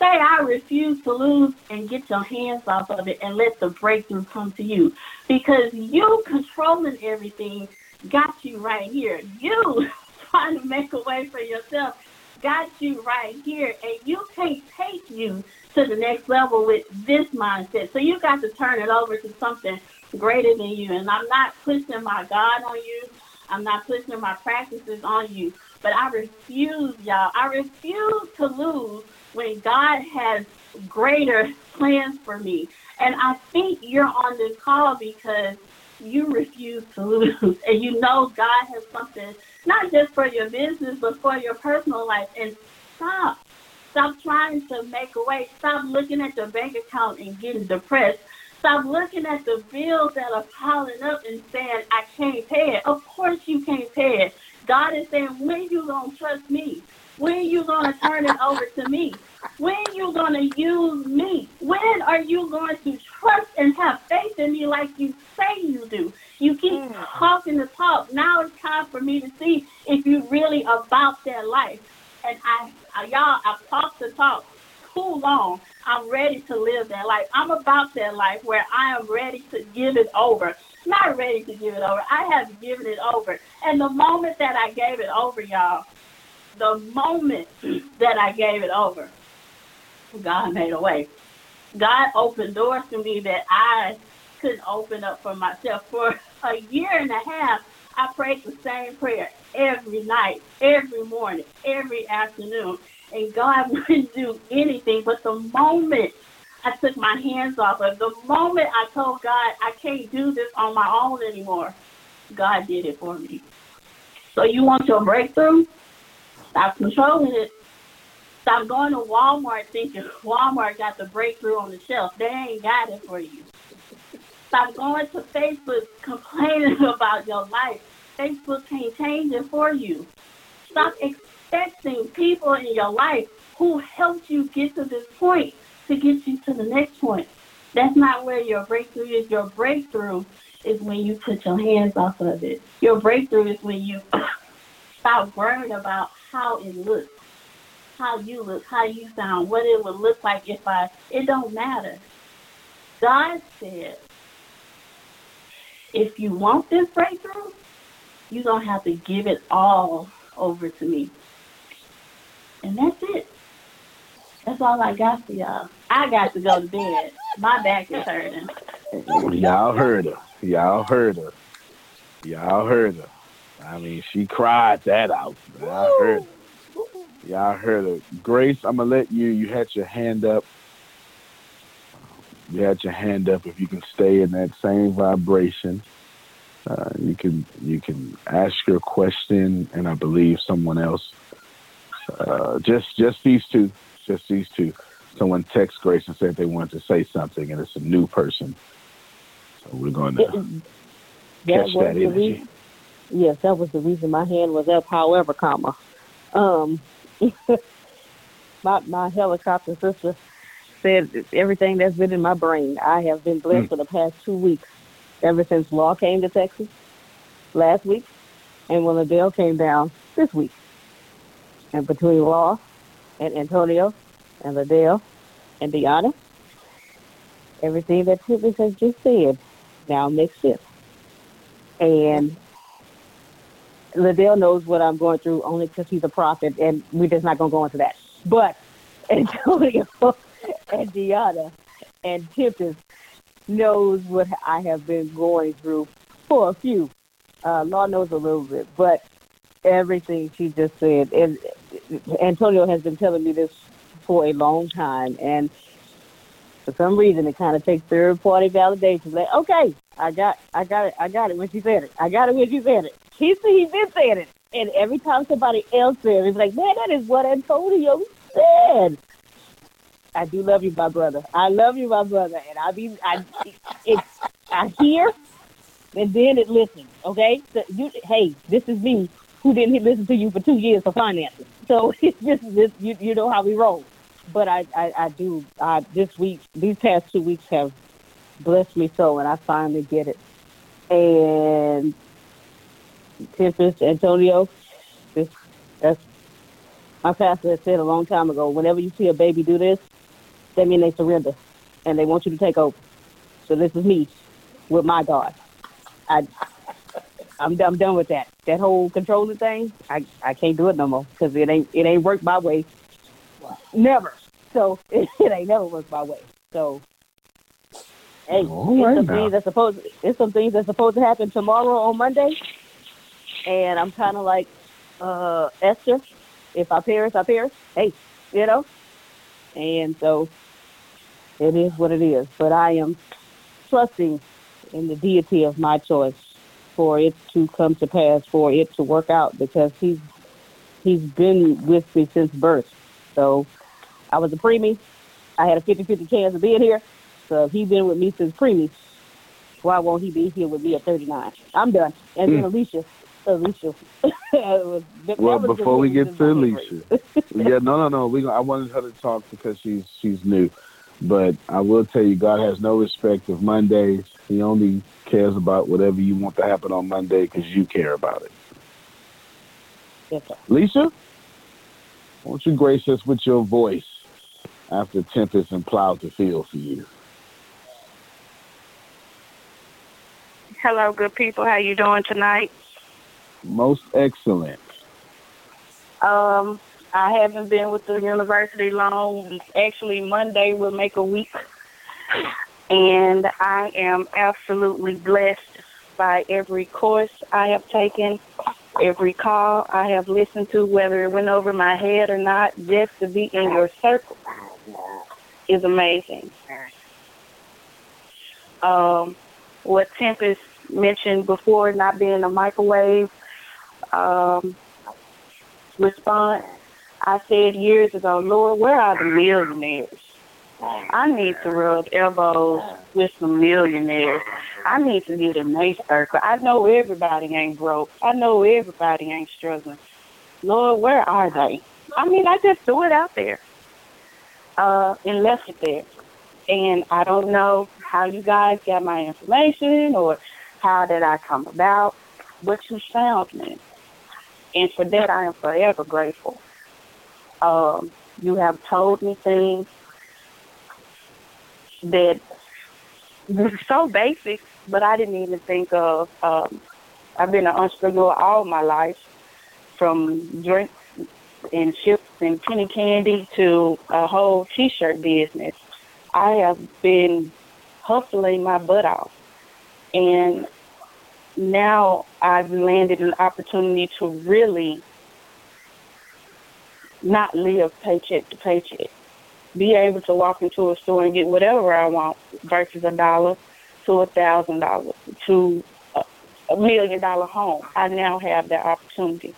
Say, I refuse to lose and get your hands off of it and let the breakthrough come to you. Because you controlling everything got you right here. You trying to make a way for yourself got you right here, and you can't take you to the next level with this mindset. So you got to turn it over to something greater than you. And I'm not pushing my God on you. I'm not pushing my practices on you. But I refuse, y'all. I refuse to lose when God has greater plans for me. And I think you're on this call because you refuse to lose. And you know God has something not just for your business but for your personal life. And stop. Stop trying to make a way. Stop looking at your bank account and getting depressed. Stop looking at the bills that are piling up and saying I can't pay it. Of course you can't pay it. God is saying when you gonna trust me when you gonna turn it over to me when you going to use me? When are you going to trust and have faith in me like you say you do? You keep mm. talking the talk. Now it's time for me to see if you really about that life. And I, I y'all, I've talked the talk too long. I'm ready to live that life. I'm about that life where I am ready to give it over. Not ready to give it over. I have given it over. And the moment that I gave it over, y'all, the moment that I gave it over, God made a way. God opened doors to me that I couldn't open up for myself. For a year and a half, I prayed the same prayer every night, every morning, every afternoon. And God wouldn't do anything. But the moment I took my hands off of, the moment I told God I can't do this on my own anymore, God did it for me. So you want your breakthrough? Stop controlling it Stop going to Walmart thinking Walmart got the breakthrough on the shelf. They ain't got it for you. Stop going to Facebook complaining about your life. Facebook can't change it for you. Stop expecting people in your life who helped you get to this point to get you to the next point. That's not where your breakthrough is. Your breakthrough is when you put your hands off of it. Your breakthrough is when you stop worrying about how it looks, how you look, how you sound, what it would look like if I. It don't matter. God said, if you want this breakthrough, you're gonna have to give it all over to me. And that's it. That's all I got for y'all. I got to go to bed. My back is hurting. Y'all heard her. Y'all heard her. Y'all heard her. I mean, she cried that out. Y'all heard. Y'all heard her. Grace, I'm gonna let you. You had your hand up. You had your hand up. If you can stay in that same vibration, uh, you can you can ask your question, and I believe someone else. Uh, just just these two. Just these two. Someone text Grace and said they wanted to say something, and it's a new person. So we're going to That catch that energy. reason. Yes, that was the reason my hand was up. However, comma, um, my my helicopter sister said everything that's been in my brain. I have been blessed Mm. for the past two weeks, ever since Law came to Texas last week, and when Adele came down this week. And between Law and Antonio and Adele and Deanna, everything that Tiffany has just said now makes sense. And Liddell knows what I'm going through only because he's a prophet, and we're just not going to go into that. But Antonio and Deanna and Tempest knows what I have been going through for a few. Uh, Law knows a little bit, but everything she just said, and Antonio has been telling me this for a long time, and for some reason it kind of takes third party validation. Like, okay, I got, I got it, I got it when she said it. I got it when she said it. He he been saying it, and every time somebody else said it, it's like, man, that is what Antonio said. I do love you, my brother. I love you, my brother, and I be, I, it's, I hear, and then it listens. Okay, so you, hey, this is me who didn't listen to you for two years for finances. So it's just this, you, you know how we roll. But I, I, I do. I, this week, these past two weeks have blessed me so, and I finally get it. And Tempest, Antonio, this, that's my pastor had said a long time ago. Whenever you see a baby do this, that means they surrender, and they want you to take over. So this is me with my God. I, I'm, I'm done with that. That whole controlling thing, I, I can't do it no more because it ain't it ain't worked my way. Never. So it, it ain't never worked my way. So hey, All it's right some now. things that's supposed it's some things that's supposed to happen tomorrow on Monday, and I'm kind of like uh, Esther. If I perish, I perish. Hey, you know. And so it is what it is. But I am trusting in the deity of my choice for it to come to pass, for it to work out, because he's he's been with me since birth. So I was a preemie. I had a 50-50 chance of being here. So if he's been with me since preemie, why won't he be here with me at 39? I'm done. And then Mm. Alicia, Alicia. was- Well, before we get to why Alicia, yeah, no, no, no. We, I wanted her to talk because she's she's new, but I will tell you, God has no respect of Mondays. He only cares about whatever you want to happen on Monday because you care about it. Yes, sir. Lisa, won't you grace us with your voice after Tempest and Plow to Feel for you? Hello, good people. How you doing tonight? Most excellent. Um, I haven't been with the university long. Actually, Monday will make a week, and I am absolutely blessed by every course I have taken, every call I have listened to, whether it went over my head or not. Just to be in your circle is amazing. Um, what Tempest mentioned before, not being a microwave um, response, I said years ago, Lord, where are the millionaires? I need to rub elbows with some millionaires. I need to get in their circle. I know everybody ain't broke. I know everybody ain't struggling. Lord, where are they? I mean, I just threw it out there uh, and left it there. And I don't know how you guys got my information or how did I come about, but you found me. And for that, I am forever grateful. Um, you have told me things that were so basic, but I didn't even think of. Um, I've been an entrepreneur all my life, from drinks and chips and penny candy to a whole T-shirt business. I have been hustling my butt off, and now I've landed an opportunity to really not live paycheck to paycheck. Be able to walk into a store and get whatever I want versus a dollar to a thousand dollars to a, million dollar home. I now have that opportunity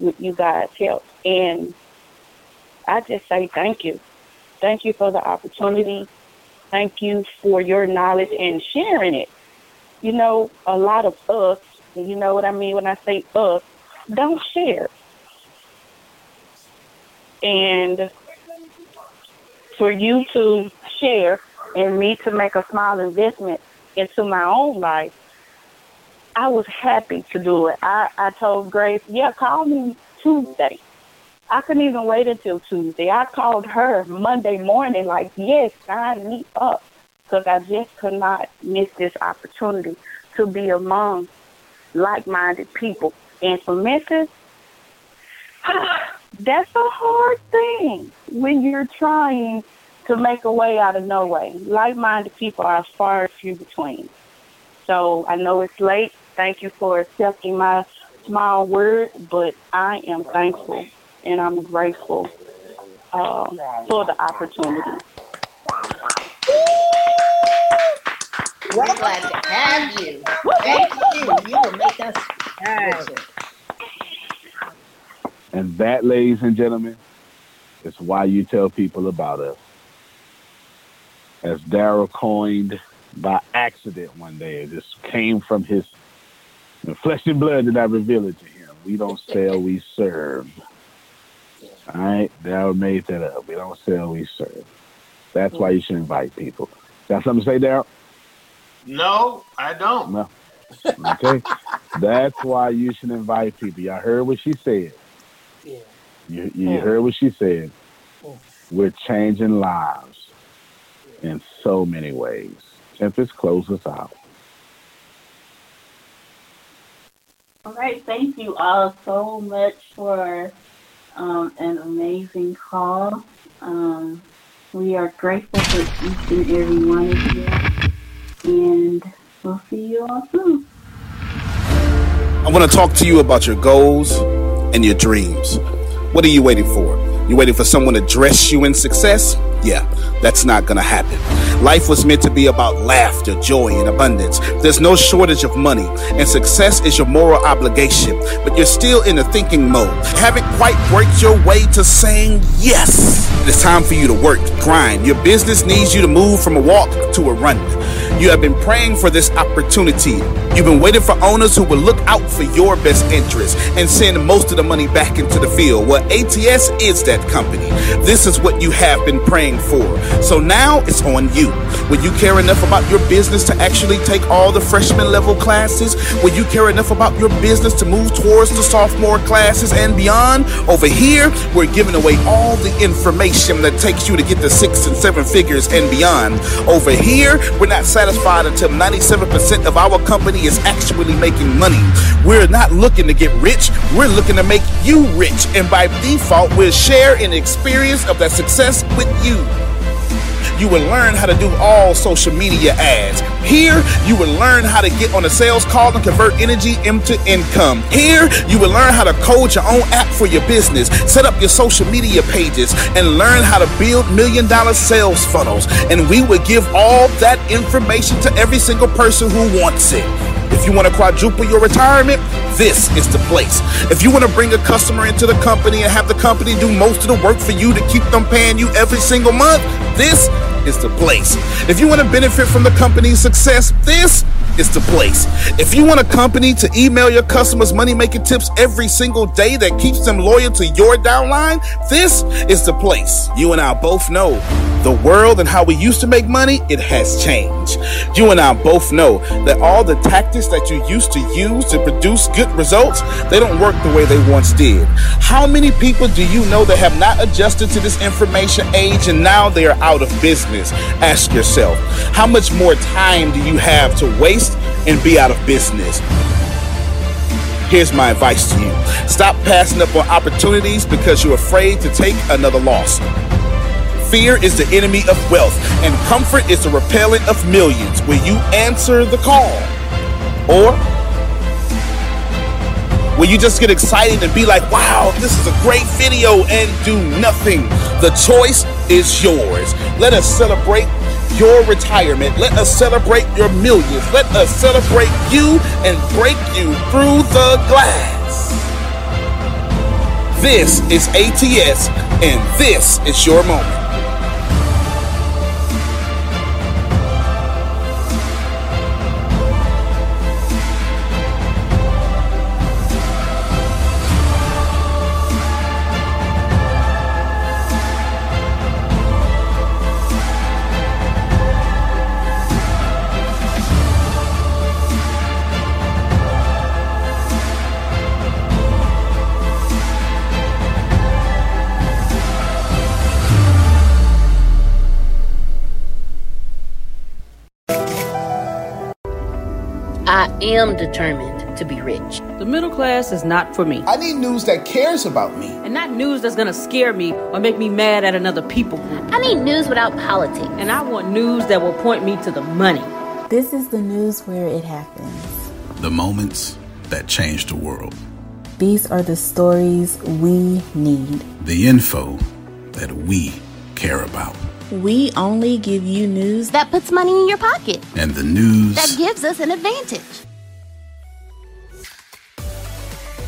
with you guys' help. And I just say thank you. Thank you for the opportunity. Thank you for your knowledge and sharing it. You know, a lot of us, you know what I mean when I say us, don't share. And for you to share and me to make a small investment into my own life, I was happy to do it. I, I told Grace, yeah, call me Tuesday. I couldn't even wait until Tuesday. I called her Monday morning, like, yes, sign me up, because I just could not miss this opportunity to be among like-minded people. And for Memphis, that's a hard thing when you're trying to make a way out of no way. Like-minded people are far few between. So I know it's late. Thank you for accepting my small word, but I am thankful and I'm grateful uh, for the opportunity. We're glad to have you. Thank you. You will make us richer. And that, ladies and gentlemen, is why you tell people about us. As Daryl coined by accident one day, it just came from his flesh and blood did I reveal it to him. We don't sell, we serve. All right, Daryl made that up. We don't sell, we serve. That's why you should invite people. Got something to say, Daryl? No, I don't. No. Okay. That's why you should invite people. Y'all heard what she said. Yeah. You, you heard what she said. We're changing lives in so many ways. Tempest, close us out. All right, thank you all so much for um, an amazing call. Um, we are grateful for each and every one of you, and we'll see you all soon. I want to talk to you about your goals and your dreams. What are you waiting for? You waiting for someone to dress you in success? Yeah, that's not gonna happen. Life was meant to be about laughter, joy, and abundance. There's no shortage of money, and success is your moral obligation, but you're still in the thinking mode. Haven't quite worked your way to saying yes. It's time for you to work, grind. Your business needs you to move from a walk to a run. You have been praying for this opportunity. You've been waiting for owners who will look out for your best interests and send most of the money back into the field. Well, ATS is that company. This is what you have been praying for. So now it's on you. Will you care enough about your business to actually take all the freshman level classes? Will you care enough about your business to move towards the sophomore classes and beyond? Over here, we're giving away all the information that takes you to get the six and seven figures and beyond. Over here, we're not satisfied until 97% of our company is actually making money. We're not looking to get rich, we're looking to make you rich. And by default, we'll share an experience of that success with you. You will learn how to do all social media ads. Here, you will learn how to get on a sales call and convert energy into income. Here, you will learn how to code your own app for your business, set up your social media pages, and learn how to build million dollar sales funnels. And we will give all that information to every single person who wants it. If you want to quadruple your retirement, this is the place. If you want to bring a customer into the company and have the company do most of the work for you to keep them paying you every single month, this is the place. If you want to benefit from the company's success, this is the place. If you want a company to email your customers money making tips every single day that keeps them loyal to your downline, this is the place. You and I both know the world and how we used to make money, it has changed. You and I both know that all the tactics that you used to use to produce good results, they don't work the way they once did. How many people do you know that have not adjusted to this information age and now they are out of business? Ask yourself, how much more time do you have to waste and be out of business? Here's my advice to you stop passing up on opportunities because you're afraid to take another loss. Fear is the enemy of wealth, and comfort is the repellent of millions. Will you answer the call? Or will you just get excited and be like, wow, this is a great video and do nothing? The choice is yours. Let us celebrate your retirement. Let us celebrate your millions. Let us celebrate you and break you through the glass. This is ATS, and this is your moment. Am determined to be rich. The middle class is not for me. I need news that cares about me. And not news that's gonna scare me or make me mad at another people group. I need news without politics. And I want news that will point me to the money. This is the news where it happens. The moments that change the world. These are the stories we need. The info that we care about. We only give you news that puts money in your pocket. And the news that gives us an advantage.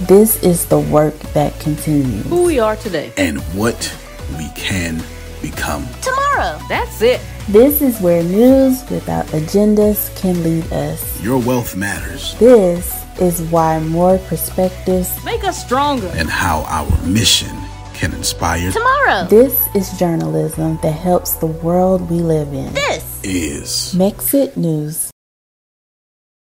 This is the work that continues. Who we are today. And what we can become. Tomorrow. That's it. This is where news without agendas can lead us. Your wealth matters. This is why more perspectives make us stronger. And how our mission can inspire tomorrow. This is journalism that helps the world we live in. This is Mexit News.